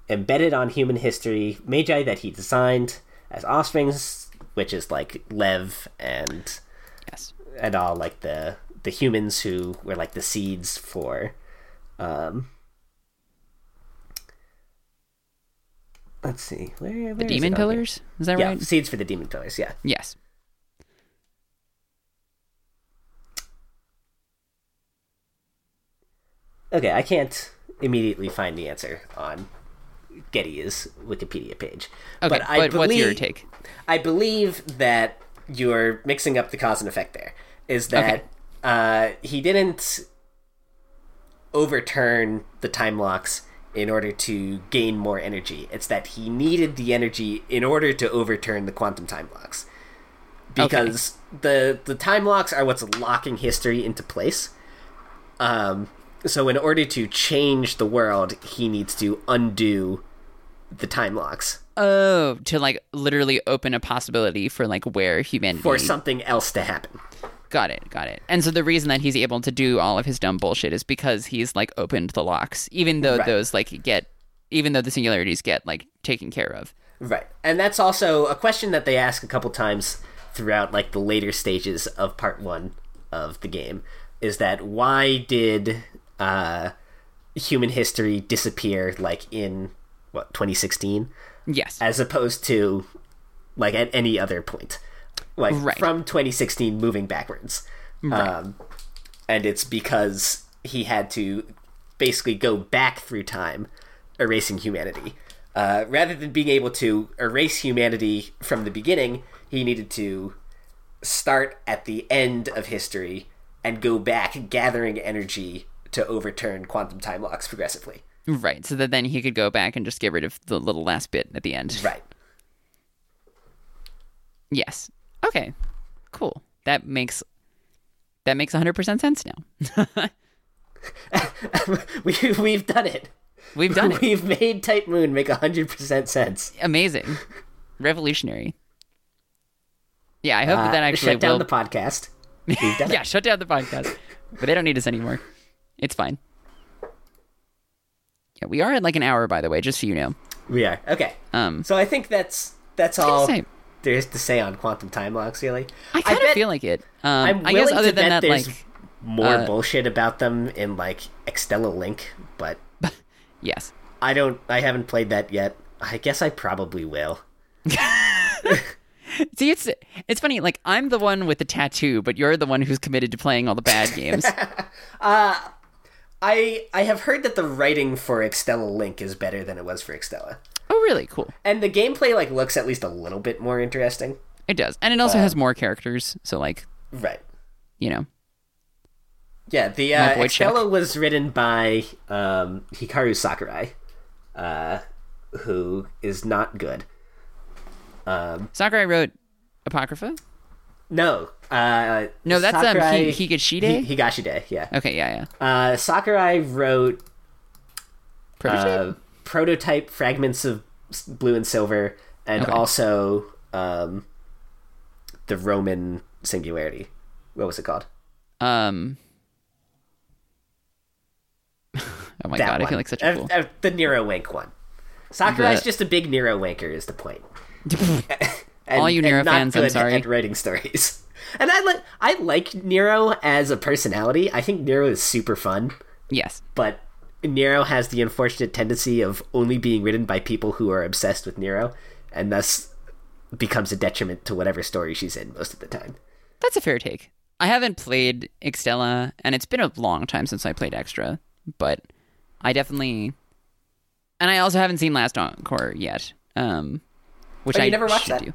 embedded on human history, magi that he designed as offsprings, which is like Lev and Yes. and all like the the humans who were like the seeds for um let's see where, where The demon pillars? Is that yeah right? seeds for the demon pillars yeah Yes. okay i can't immediately find the answer on Goetia's wikipedia page Okay, but i but believe what's your take? I believe that you're mixing up the cause and effect there. Is that Okay. uh, he didn't overturn the time locks in order to gain more energy. It's that he needed the energy in order to overturn the quantum time locks. Because the the time locks are what's locking history into place. Um, so in order to change the world, he needs to undo the time locks Oh, to like literally open a possibility for like where humanity for something else to happen. Got it, got it. And so the reason that he's able to do all of his dumb bullshit is because he's like opened the locks, even though Right. those like get, even though the singularities get like taken care of. Right. And that's also a question that they ask a couple times throughout like the later stages of part 1 of the game is that why did uh human history disappear like in what 2016 Yes, as opposed to like at any other point. Like Right. from 2016 moving backwards. Um and it's because he had to basically go back through time erasing humanity. Uh, rather than being able to erase humanity from the beginning, he needed to start at the end of history and go back, gathering energy to overturn quantum time locks progressively. right. So that then he could go back and just get rid of the little last bit at the end. Right. Yes. Okay. Cool. That makes that makes 100% sense now. *laughs* we, we've done it. We've done *laughs* it. We've made Type Moon make 100% sense. Amazing. Revolutionary. Yeah, I hope Uh, that actually shut down will the podcast. *laughs* We've done yeah, shut down the podcast. But they don't need us anymore. It's fine. Yeah, we are at like an hour, by the way, just so you know. We are. Okay. Um, So I think that's that's all say- there is to say on quantum time locks, really. I kind of feel like it. Um, I'm I guess willing other to than bet that, there's like, more uh, bullshit about them in like Extella Link, but *laughs* yes, I don't. I haven't played that yet. I guess I probably will. *laughs* see, it's it's funny. Like, I'm the one with the tattoo, but you're the one who's committed to playing all the bad *laughs* games. I I have heard that the writing for Extella Link is better than it was for Extella, oh, really? Cool. and the gameplay like looks at least a little bit more interesting. It does, and it also Uh, has more characters. So, like, Right. you know, Yeah, the uh, was written by um, Hikaru Sakurai, uh, who is not good. Um, Sakurai wrote Apocrypha. No, uh, No, that's um, Sakurai- Hi- Higashide. Hi- Higashide, yeah. okay, yeah, yeah. Uh, Sakurai wrote Protege. uh, prototype fragments of blue and silver, and Okay. also um, the Roman singularity. What was it called? Um. *laughs* oh my that god, I one. feel like such a Uh, fool. uh, the Nero Wank one. Sakurai's The- just a big Nero wanker, is the point. *laughs* *laughs* All you Nero fans, I'm sorry. At writing stories, and I like I like Nero as a personality. I think Nero is super fun, Yes. but Nero has the unfortunate tendency of only being written by people who are obsessed with Nero, and thus becomes a detriment to whatever story she's in most of the time. That's a fair take. I haven't played Extella, and it's been a long time since I played Extra, but I definitely. And I also haven't seen Last Encore yet, um, which Oh, I never watched should that? do.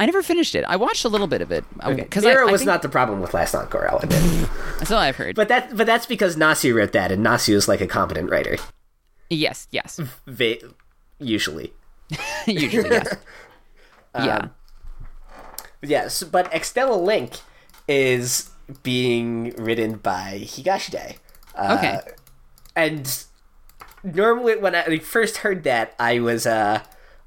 I never finished it. I watched a little bit of it Okay. because Nero I, I was think, not the problem with Last Encore, I'll admit. That's all I've heard. but that but that's because Nasu wrote that, and Nasu is like a competent writer, yes, yes, va- usually. *laughs* usually yes. *laughs* Um, yeah, Yes, but Extella Link is being written by Higashide. Uh, Okay. And normally when I first heard that, I was uh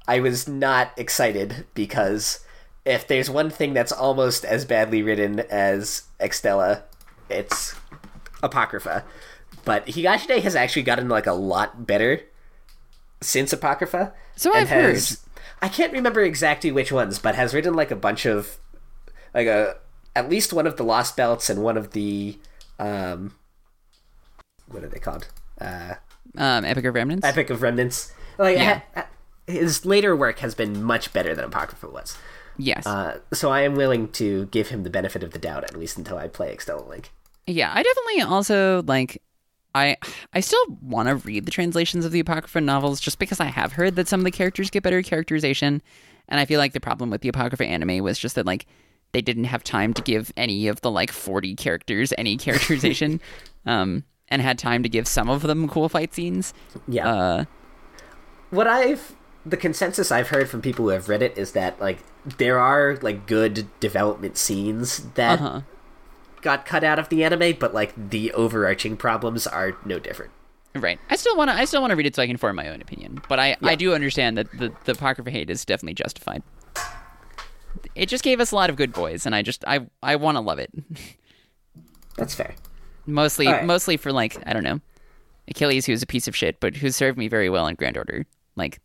I was not excited because if there's one thing that's almost as badly written as Extella, it's Apocrypha. But Higashide has actually gotten like a lot better since Apocrypha. So I've heard. I can't remember exactly which ones, but has written like a bunch of like a at least one of the Lost Belts and one of the um what are they called? Uh um, Epic of Remnants. Epic of Remnants. Like Yeah. ha- his later work has been much better than Apocrypha was. Yes. Uh, so I am willing to give him the benefit of the doubt at least until I play Extella Link. Yeah, I definitely also like I I still want to read the translations of the Apocrypha novels just because I have heard that some of the characters get better characterization and I feel like the problem with the Apocrypha anime was just that like they didn't have time to give any of the like 40 characters any *laughs* characterization um and had time to give some of them cool fight scenes. Yeah. Uh what I've the consensus I've heard from people who have read it is that like there are like good development scenes that uh-huh. got cut out of the anime, but like the overarching problems are no different. Right. I still want to. I still want to read it so I can form my own opinion. But I, I do understand that the the apocrypha hate is definitely justified. It just gave us a lot of good boys, and I just I I want to love it. *laughs* That's fair. Mostly right. mostly for like I don't know, Achilles who's a piece of shit, but who served me very well in Grand Order. Like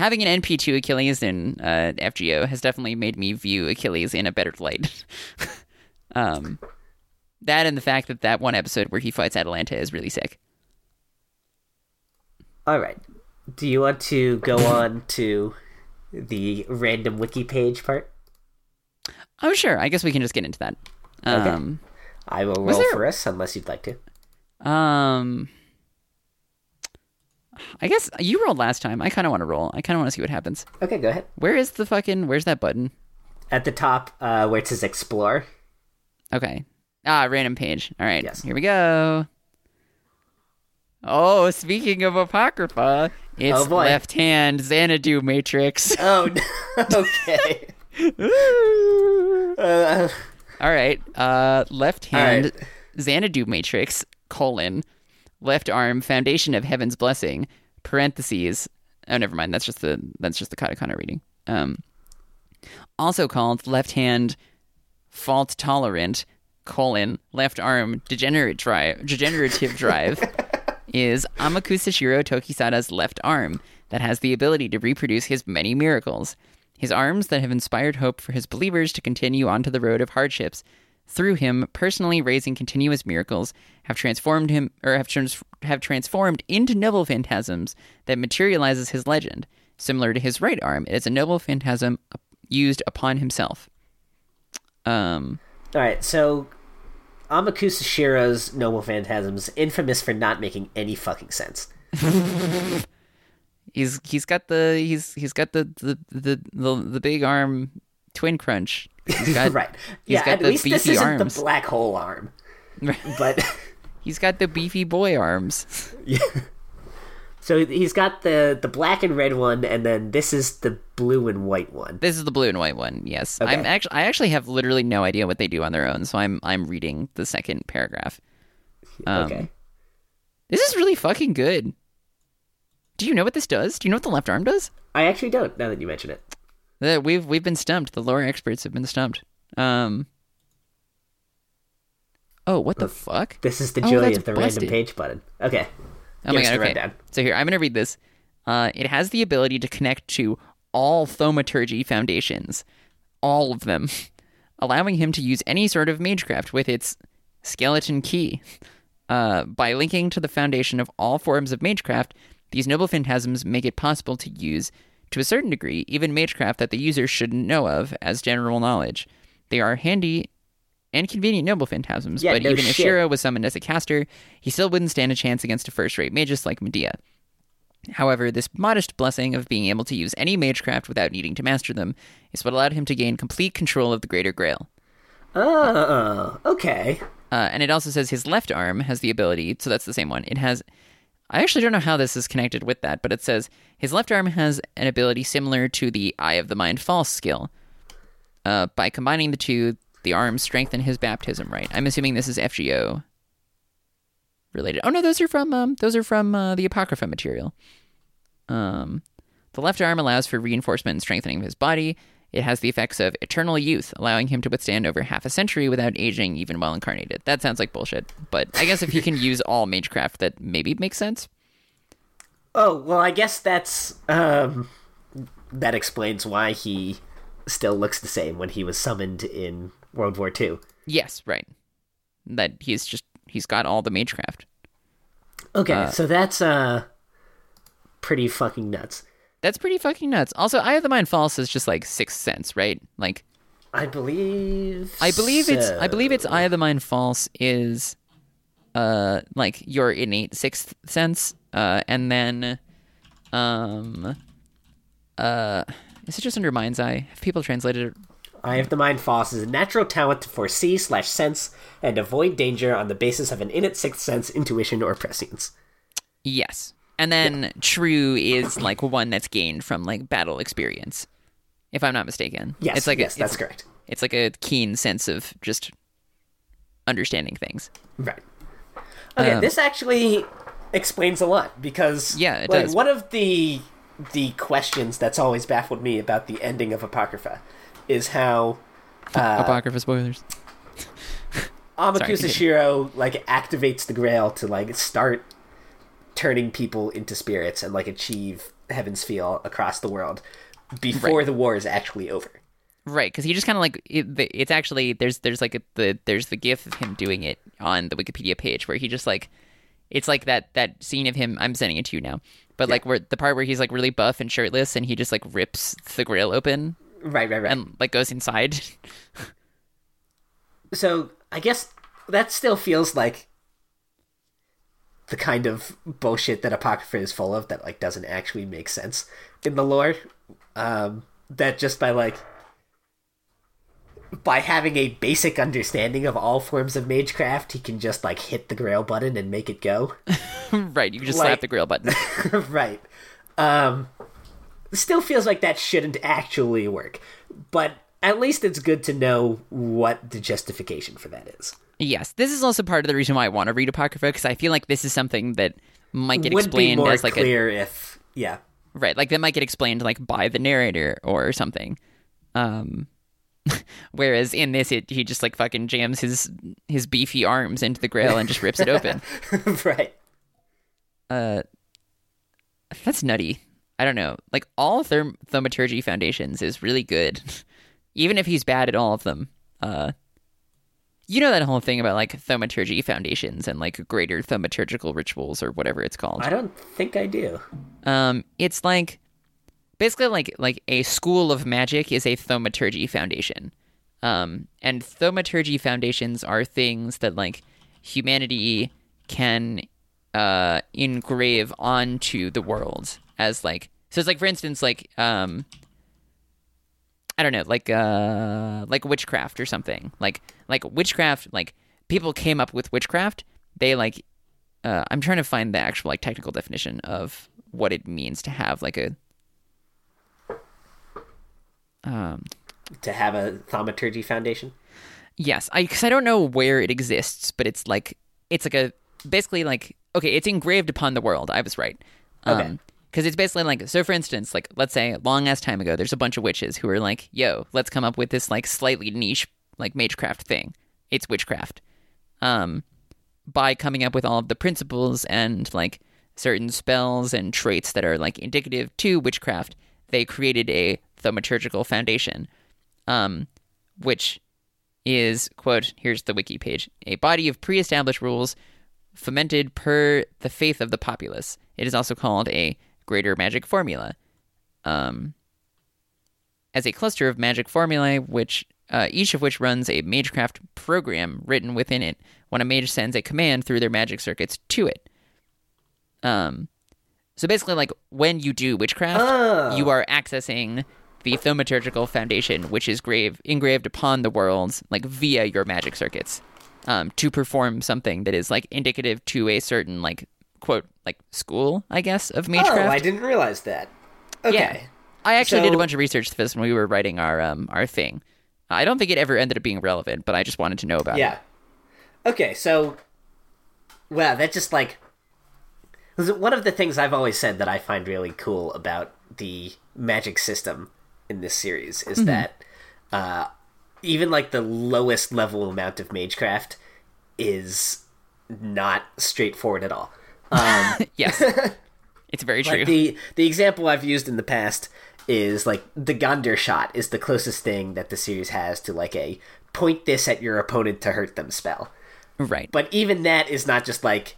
having an NP two Achilles in uh, FGO has definitely made me view Achilles in a better light. *laughs* um, that and the fact that that one episode where he fights Atalanta is really sick. All right. Do you want to go on to the random wiki page part? Oh sure, I guess we can just get into that. Um. I will roll there- for us unless you'd like to. Um, I guess you rolled last time. I kind of want to roll. I kind of want to see what happens. Okay, go ahead. Where is the fucking? Where's that button? At the top, uh, where it says explore. Okay. Ah, random page. All right. Yes. Here we go. Oh, speaking of apocrypha, it's Oh, left hand Xanadu matrix. *laughs* Oh, no. *laughs* okay. *laughs* uh, All right. Uh, left hand right. Xanadu matrix colon left arm foundation of heaven's blessing parentheses. Oh, never mind. That's just the that's just the katakana reading. Um, also called left hand fault tolerant colon left arm degenerate drive degenerative drive *laughs* is Amakusa Shiro Tokisada's left arm that has the ability to reproduce his many miracles. His arms that have inspired hope for his believers to continue onto the road of hardships. Through him, personally raising continuous miracles have transformed him, or have, trans- have transformed into noble phantasms that materializes his legend. Similar to his right arm, it is a noble phantasm used upon himself. Um, all right, so Amakusa Shiro's Noble Phantasms infamous for not making any fucking sense. *laughs* he's he's got the he's he's got the the the the, the big arm twin crunch. He's got, *laughs* right. he's Yeah, got at the least this isn't arms. the black hole arm. But *laughs* He's got the beefy boy arms. *laughs* yeah. so he's got the the black and red one, and then this is the blue and white one. This is the blue and white one. Yes, Okay. I'm actually I actually have literally no idea what they do on their own, so I'm I'm reading the second paragraph. Um, okay. This is really fucking good. Do you know what this does? Do you know what the left arm does? I actually don't. Now that you mention it, we've we've been stumped. The lore experts have been stumped. Um. Oh, what the fuck? this is the Oh, that's of the busted. random page button. Okay. Oh Give my god, okay. So here, I'm going to read this. Uh, it has the ability to connect to all thaumaturgy foundations, all of them, *laughs* allowing him to use any sort of magecraft with its skeleton key. Uh, by linking to the foundation of all forms of magecraft, these noble phantasms make it possible to use, to a certain degree, even magecraft that the user shouldn't know of as general knowledge. They are handy and convenient noble phantasms, Yeah, but no even if shit. Shiro was summoned as a caster, he still wouldn't stand a chance against a first-rate magus like Medea. However, this modest blessing of being able to use any magecraft without needing to master them is what allowed him to gain complete control of the Greater Grail. Oh, okay. Uh, and it also says his left arm has the ability, so that's the same one. It has, I actually don't know how this is connected with that, but it says his left arm has an ability similar to the Eye of the Mind False skill. Uh, by combining the two, the arms strengthen his baptism right. I'm assuming this is FGO related. Oh no, those are from um, those are from uh, the Apocrypha material. Um, the left arm allows for reinforcement and strengthening of his body. It has the effects of eternal youth, allowing him to withstand over half a century without aging, even while incarnated. That sounds like bullshit, but I guess if he can *laughs* use all magecraft, that maybe makes sense. Oh, well, I guess that's um that explains why he still looks the same when he was summoned in World War II. Yes, right. That he's just he's got all the magecraft. Okay, so that's uh pretty fucking nuts. That's pretty fucking nuts. Also, Eye of the Mind False is just like sixth sense, right? Like I believe I believe it's. I believe it's Eye of the Mind False is uh like your innate sixth sense, uh, and then um uh is it just under Mind's Eye? Have people translated it? Eye of the Mind False is a natural talent to foresee slash sense and avoid danger on the basis of an innate sixth sense, intuition, or prescience. Yes. And then True is like one that's gained from like battle experience. If I'm not mistaken. Yes, It's like yes, a, that's it's, correct. it's like a keen sense of just understanding things. Right. Okay, Um, this actually explains a lot because Yeah, it like, does. One of the the questions that's always baffled me about the ending of Apocrypha is how Apocrypha spoilers. Amakusa continue. Shiro like activates the Grail to like start turning people into spirits and like achieve Heaven's Feel across the world before Right. the war is actually over. Right, because he just kind of like it, it's actually there's there's like a, the there's the gif of him doing it on the Wikipedia page where he just like it's like that that scene of him. I'm sending it to you now, but like where the part where he's like really buff and shirtless and he just like rips the grail open Right, right, right. and like goes inside. *laughs* so I guess that still feels like the kind of bullshit that Apocrypha is full of that like doesn't actually make sense in the lore. Um, that just by like by having a basic understanding of all forms of magecraft, he can just like hit the grail button and make it go. *laughs* right, you can just Like- slap the grail button. *laughs* right. Um, still feels like that shouldn't actually work, but at least it's good to know what the justification for that is. Yes, this is also part of the reason why I want to read Apocrypha because I feel like this is something that might get Would explained as like a clear if yeah. Right, like that might get explained like by the narrator or something. Um *laughs* whereas in this it he just like fucking jams his his beefy arms into the grail and just rips it open. *laughs* right. Uh that's nutty. I don't know. Like all therm- thaumaturgy foundations is really good. *laughs* Even if he's bad at all of them. Uh you know that whole thing about like thaumaturgy foundations and like greater thaumaturgical rituals or whatever it's called. I don't think I do. Um, it's like basically like like a school of magic is a thaumaturgy foundation. Um, and thaumaturgy foundations are things that like humanity can uh engrave onto the world as like so it's like for instance like um I don't know, like uh like witchcraft or something. Like like witchcraft like people came up with witchcraft. They like uh, I'm trying to find the actual like technical definition of what it means to have like a um To have a thaumaturgy foundation. yes I because I don't know where it exists but it's like it's like a basically like okay it's engraved upon the world I was right um Okay. Because it's basically like so. For instance, like let's say long ass time ago, there's a bunch of witches who are like, "Yo, let's come up with this like slightly niche like magecraft thing. It's witchcraft." Um, by coming up with all of the principles and like certain spells and traits that are like indicative to witchcraft, they created a thaumaturgical foundation, um, which is quote here's the wiki page a body of pre-established rules fomented per the faith of the populace. It is also called a greater magic formula. Um, as a cluster of magic formulae, which uh, each of which runs a magecraft program written within it when a mage sends a command through their magic circuits to it. Um, so basically, like when you do witchcraft, Oh. you are accessing the thaumaturgical foundation, which is grave engraved upon the world, like via your magic circuits, um, to perform something that is like indicative to a certain like quote like school, I guess, of magecraft. Oh, I didn't realize that. Okay. Yeah. I actually did a bunch of research for this when we were writing our um our thing. I don't think it ever ended up being relevant, but I just wanted to know about it. Yeah. Okay, so wow, that just like one of the things I've always said that I find really cool about the magic system in this series is that uh, even like the lowest level amount of magecraft is not straightforward at all. Um, *laughs* Yes. *laughs* it's very true. like the the example I've used in the past is like the Gandr shot is the closest thing that the series has to like a point this at your opponent to hurt them spell. right. But even that is not just like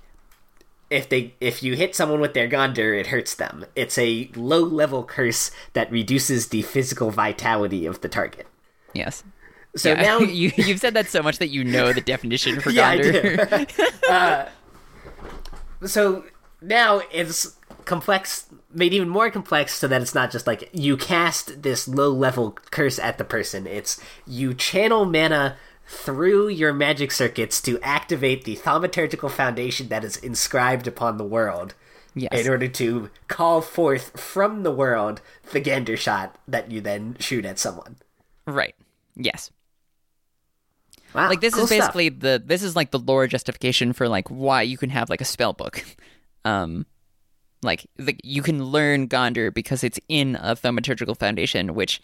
if they if you hit someone with their Gandr, it hurts them. It's a low level curse that reduces the physical vitality of the target. yes. So yeah. now *laughs* you you've said that so much that you know the definition for Yeah, I Gandr. So now it's complex made even more complex so that it's not just like you cast this low level curse at the person it's you channel mana through your magic circuits to activate the thaumaturgical foundation that is inscribed upon the world yes. in order to call forth from the world the Gandr shot that you then shoot at someone Right. Yes. Wow Like this cool is stuff. basically the this is like the lore justification for like why you can have like a spell book. *laughs* Um like the, you can learn Gandr because it's in a thaumaturgical foundation which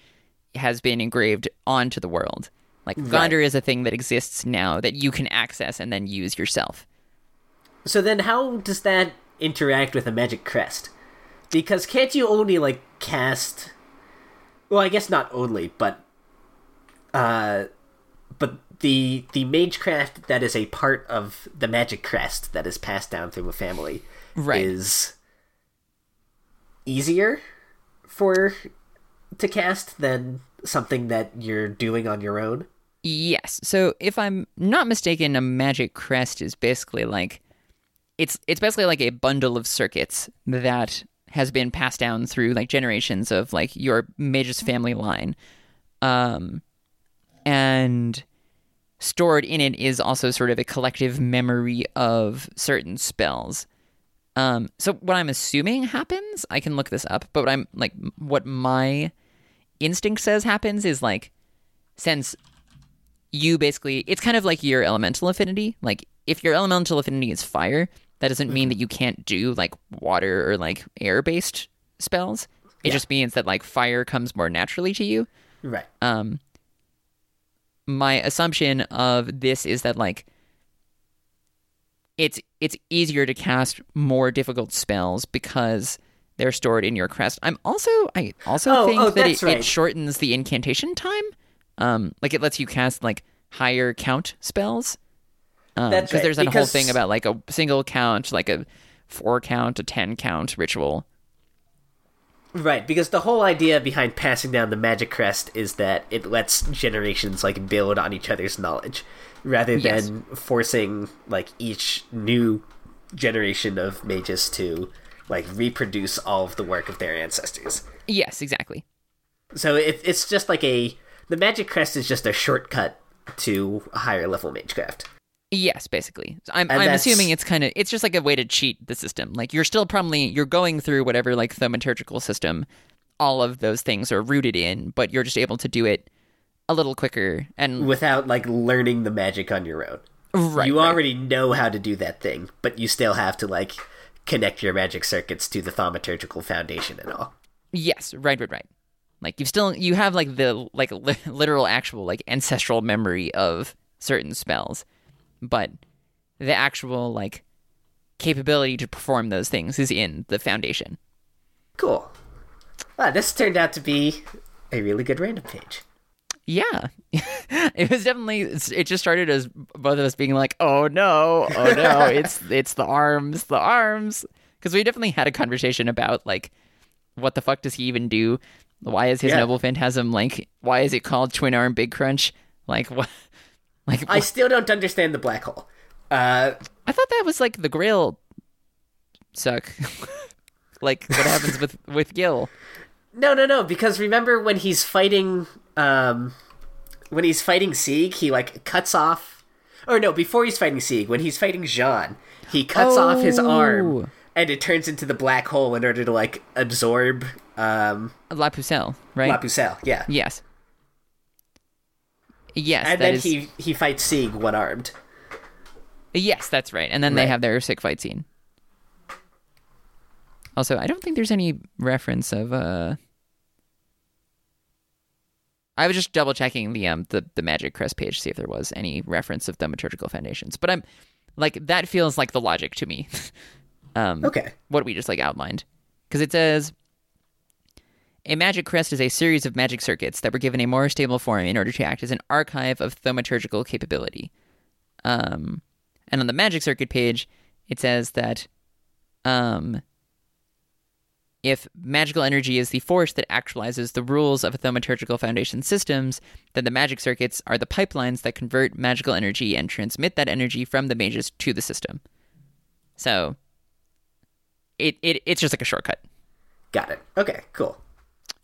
has been engraved onto the world. Like Gandr is a thing that exists now that you can access and then use yourself. So then, how does that interact with a magic crest? Because can't you only like cast? Well, I guess not only, but uh, but the the magecraft that is a part of the magic crest that is passed down through a family Right. is easier for to cast than something that you're doing on your own. Yes. So if I'm not mistaken, a magic crest is basically like it's it's basically like a bundle of circuits that has been passed down through like generations of like your mage's family line. Um and stored in it is also sort of a collective memory of certain spells. Um so what I'm assuming happens, I can look this up, but what I'm like what my instinct says happens is like since you basically it's kind of like your elemental affinity. Like if your elemental affinity is fire that doesn't mean that you can't do like water or like air based spells. It just means that like fire comes more naturally to you. Right. um my assumption of this is that like it's it's easier to cast more difficult spells because they're stored in your crest. I'm also I also Oh, think oh, that it, right. it shortens the incantation time. Um like it lets you cast like higher count spells. Um, That's because right, there's that whole thing about like a single count, like a four count, a ten count ritual. Right, because the whole idea behind passing down the magic crest is that it lets generations like build on each other's knowledge rather Yes. than forcing like each new generation of mages to like reproduce all of the work of their ancestors. Yes, exactly. So it, it's just like a the magic crest is just a shortcut to higher level magecraft. Yes, basically. I'm And I'm that's- assuming it's kind of it's just like a way to cheat the system. Like you're still probably you're going through whatever like thaumaturgical system all of those things are rooted in, but you're just able to do it a little quicker and without like learning the magic on your own. right. you right. already know how to do that thing, but you still have to like connect your magic circuits to the thaumaturgical foundation and all. Yes, right, right, right. Like you still you have like the like li- literal actual like ancestral memory of certain spells, but the actual like capability to perform those things is in the foundation. Cool. Wow, this turned out to be a really good random page. Yeah, *laughs* it was definitely. It just started as both of us being like, "Oh no, oh no, *laughs* it's it's the arms, the arms," because we definitely had a conversation about like, what the fuck does he even do? Why is his Yeah. noble phantasm like? Why is it called Twin Arm Big Crunch? Like *laughs* what? Like I still don't understand the black hole. Uh, I thought that was like the Grail suck. *laughs* like what happens with *laughs* with Gil? no, no, no. Because remember when he's fighting, um, when he's fighting Sieg, he like cuts off, or no, before he's fighting Sieg, when he's fighting Jean, he cuts off his Oh. arm, and it turns into the black hole in order to like absorb um, La Pucelle, right? La Pucelle. Yeah, Yes. Yes, and that then is- he he fights Sieg one armed. Yes, that's right. And then they have their sick fight scene. Also, I don't think there's any reference of uh I was just double checking the um the, the Magic Crest page to see if there was any reference of thaumaturgical foundations. But I'm like that feels like the logic to me. *laughs* um Okay. what we just like outlined. Because it says a magic crest is a series of magic circuits that were given a more stable form in order to act as an archive of thaumaturgical capability. Um, and on the magic circuit page, it says that um, if magical energy is the force that actualizes the rules of a thaumaturgical foundation systems, then the magic circuits are the pipelines that convert magical energy and transmit that energy from the mages to the system. So it, it it's just like a shortcut. Got it. Okay. Cool.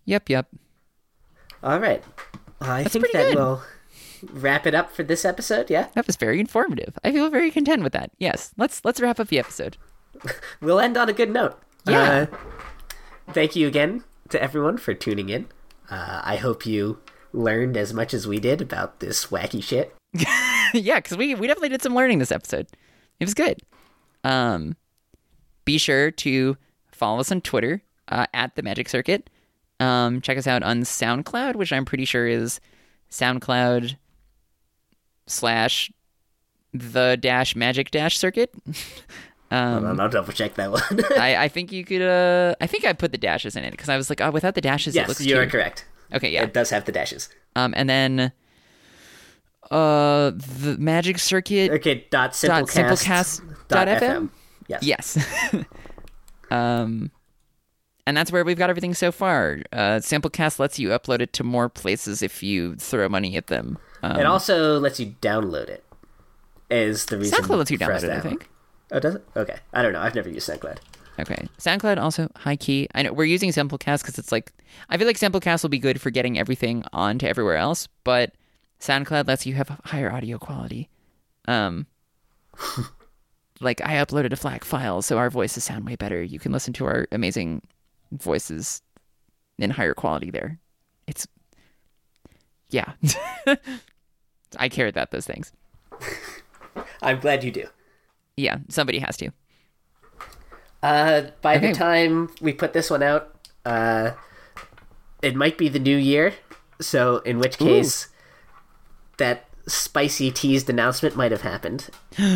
Yep, yep. All right. I think that good. will wrap it up for this episode. Yeah. That was very informative. I feel very content with that. Yes, let's let's wrap up the episode. *laughs* We'll end on a good note. Yeah. Uh, thank you again to everyone for tuning in. Uh, I hope you learned as much as we did about this wacky shit. *laughs* yeah, because we we definitely did some learning this episode. It was good. Um, be sure to follow us on Twitter uh, at the Magic Circuit. Um, check us out on SoundCloud, which I'm pretty sure is SoundCloud slash the dash Magic dash Circuit. *laughs* Hold on, I'll double check that one. *laughs* I, I *laughs* think you could. Uh, I think I put the dashes in it because I was like, oh, without the dashes, it yes, looks you are correct. Okay, yeah. It does have the dashes. Um, and then uh, the Magic Circuit Okay, dot dot simplecast. simplecast dot fm. Yes. Yes. um, and that's where we've got everything so far. Uh, Simplecast lets you upload it to more places if you throw money at them. Um, It also lets you download it. Is the reason SoundCloud lets you download it, I think. Oh, does it? Okay, I don't know. I've never used SoundCloud. Okay. SoundCloud also high key. I know we're using Simplecast because it's like I feel like Simplecast will be good for getting everything onto everywhere else, but SoundCloud lets you have higher audio quality. Um, *laughs* like I uploaded a FLAC file, so our voices sound way better. You can listen to our amazing voices in higher quality there. It's yeah. *laughs* I care about those things. *laughs* I'm glad you do. Yeah, somebody has to. Uh, by Okay. the time we put this one out, uh, it might be the new year. So, in which case, that spicy teased announcement might have happened.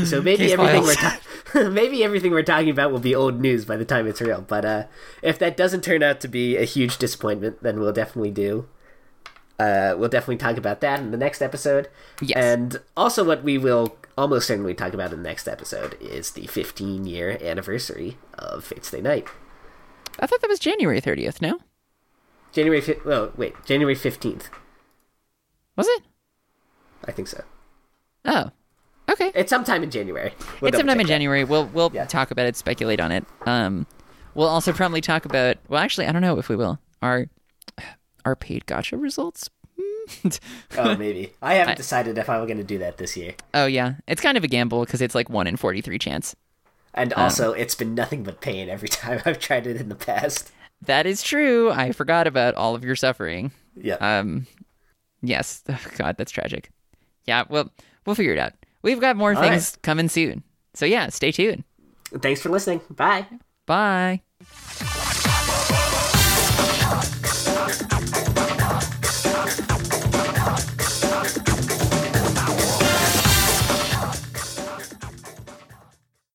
So *gasps* maybe Case everything we're ta- *laughs* maybe everything we're talking about will be old news by the time it's real. But uh, if that doesn't turn out to be a huge disappointment, then we'll definitely do. Uh, we'll definitely talk about that in the next episode. Yes. And also, what we will almost certainly talk about in the next episode is the 15 year anniversary of Fate/stay night. I thought that was January 30th, no? January. Fi- well, wait, January 15th. Was it? I think so. Oh. Okay. It's sometime in January. We'll it's sometime in. January. We'll we'll Yeah. talk about it, speculate on it. Um, we'll also probably talk about. Well, actually, I don't know if we will. Our our paid gacha results. Oh, *laughs* maybe. I haven't decided if I'm going to do that this year. oh yeah, it's kind of a gamble because it's like one in forty three chance. And Um. also, it's been nothing but pain every *laughs* time I've tried it in the past. That is true. I forgot about all of your suffering. Yeah. Um, yes. Oh, *laughs* God, that's tragic. Yeah. Well, we'll figure it out. We've got more All things coming soon. So yeah, stay tuned. Thanks for listening. Bye. Bye.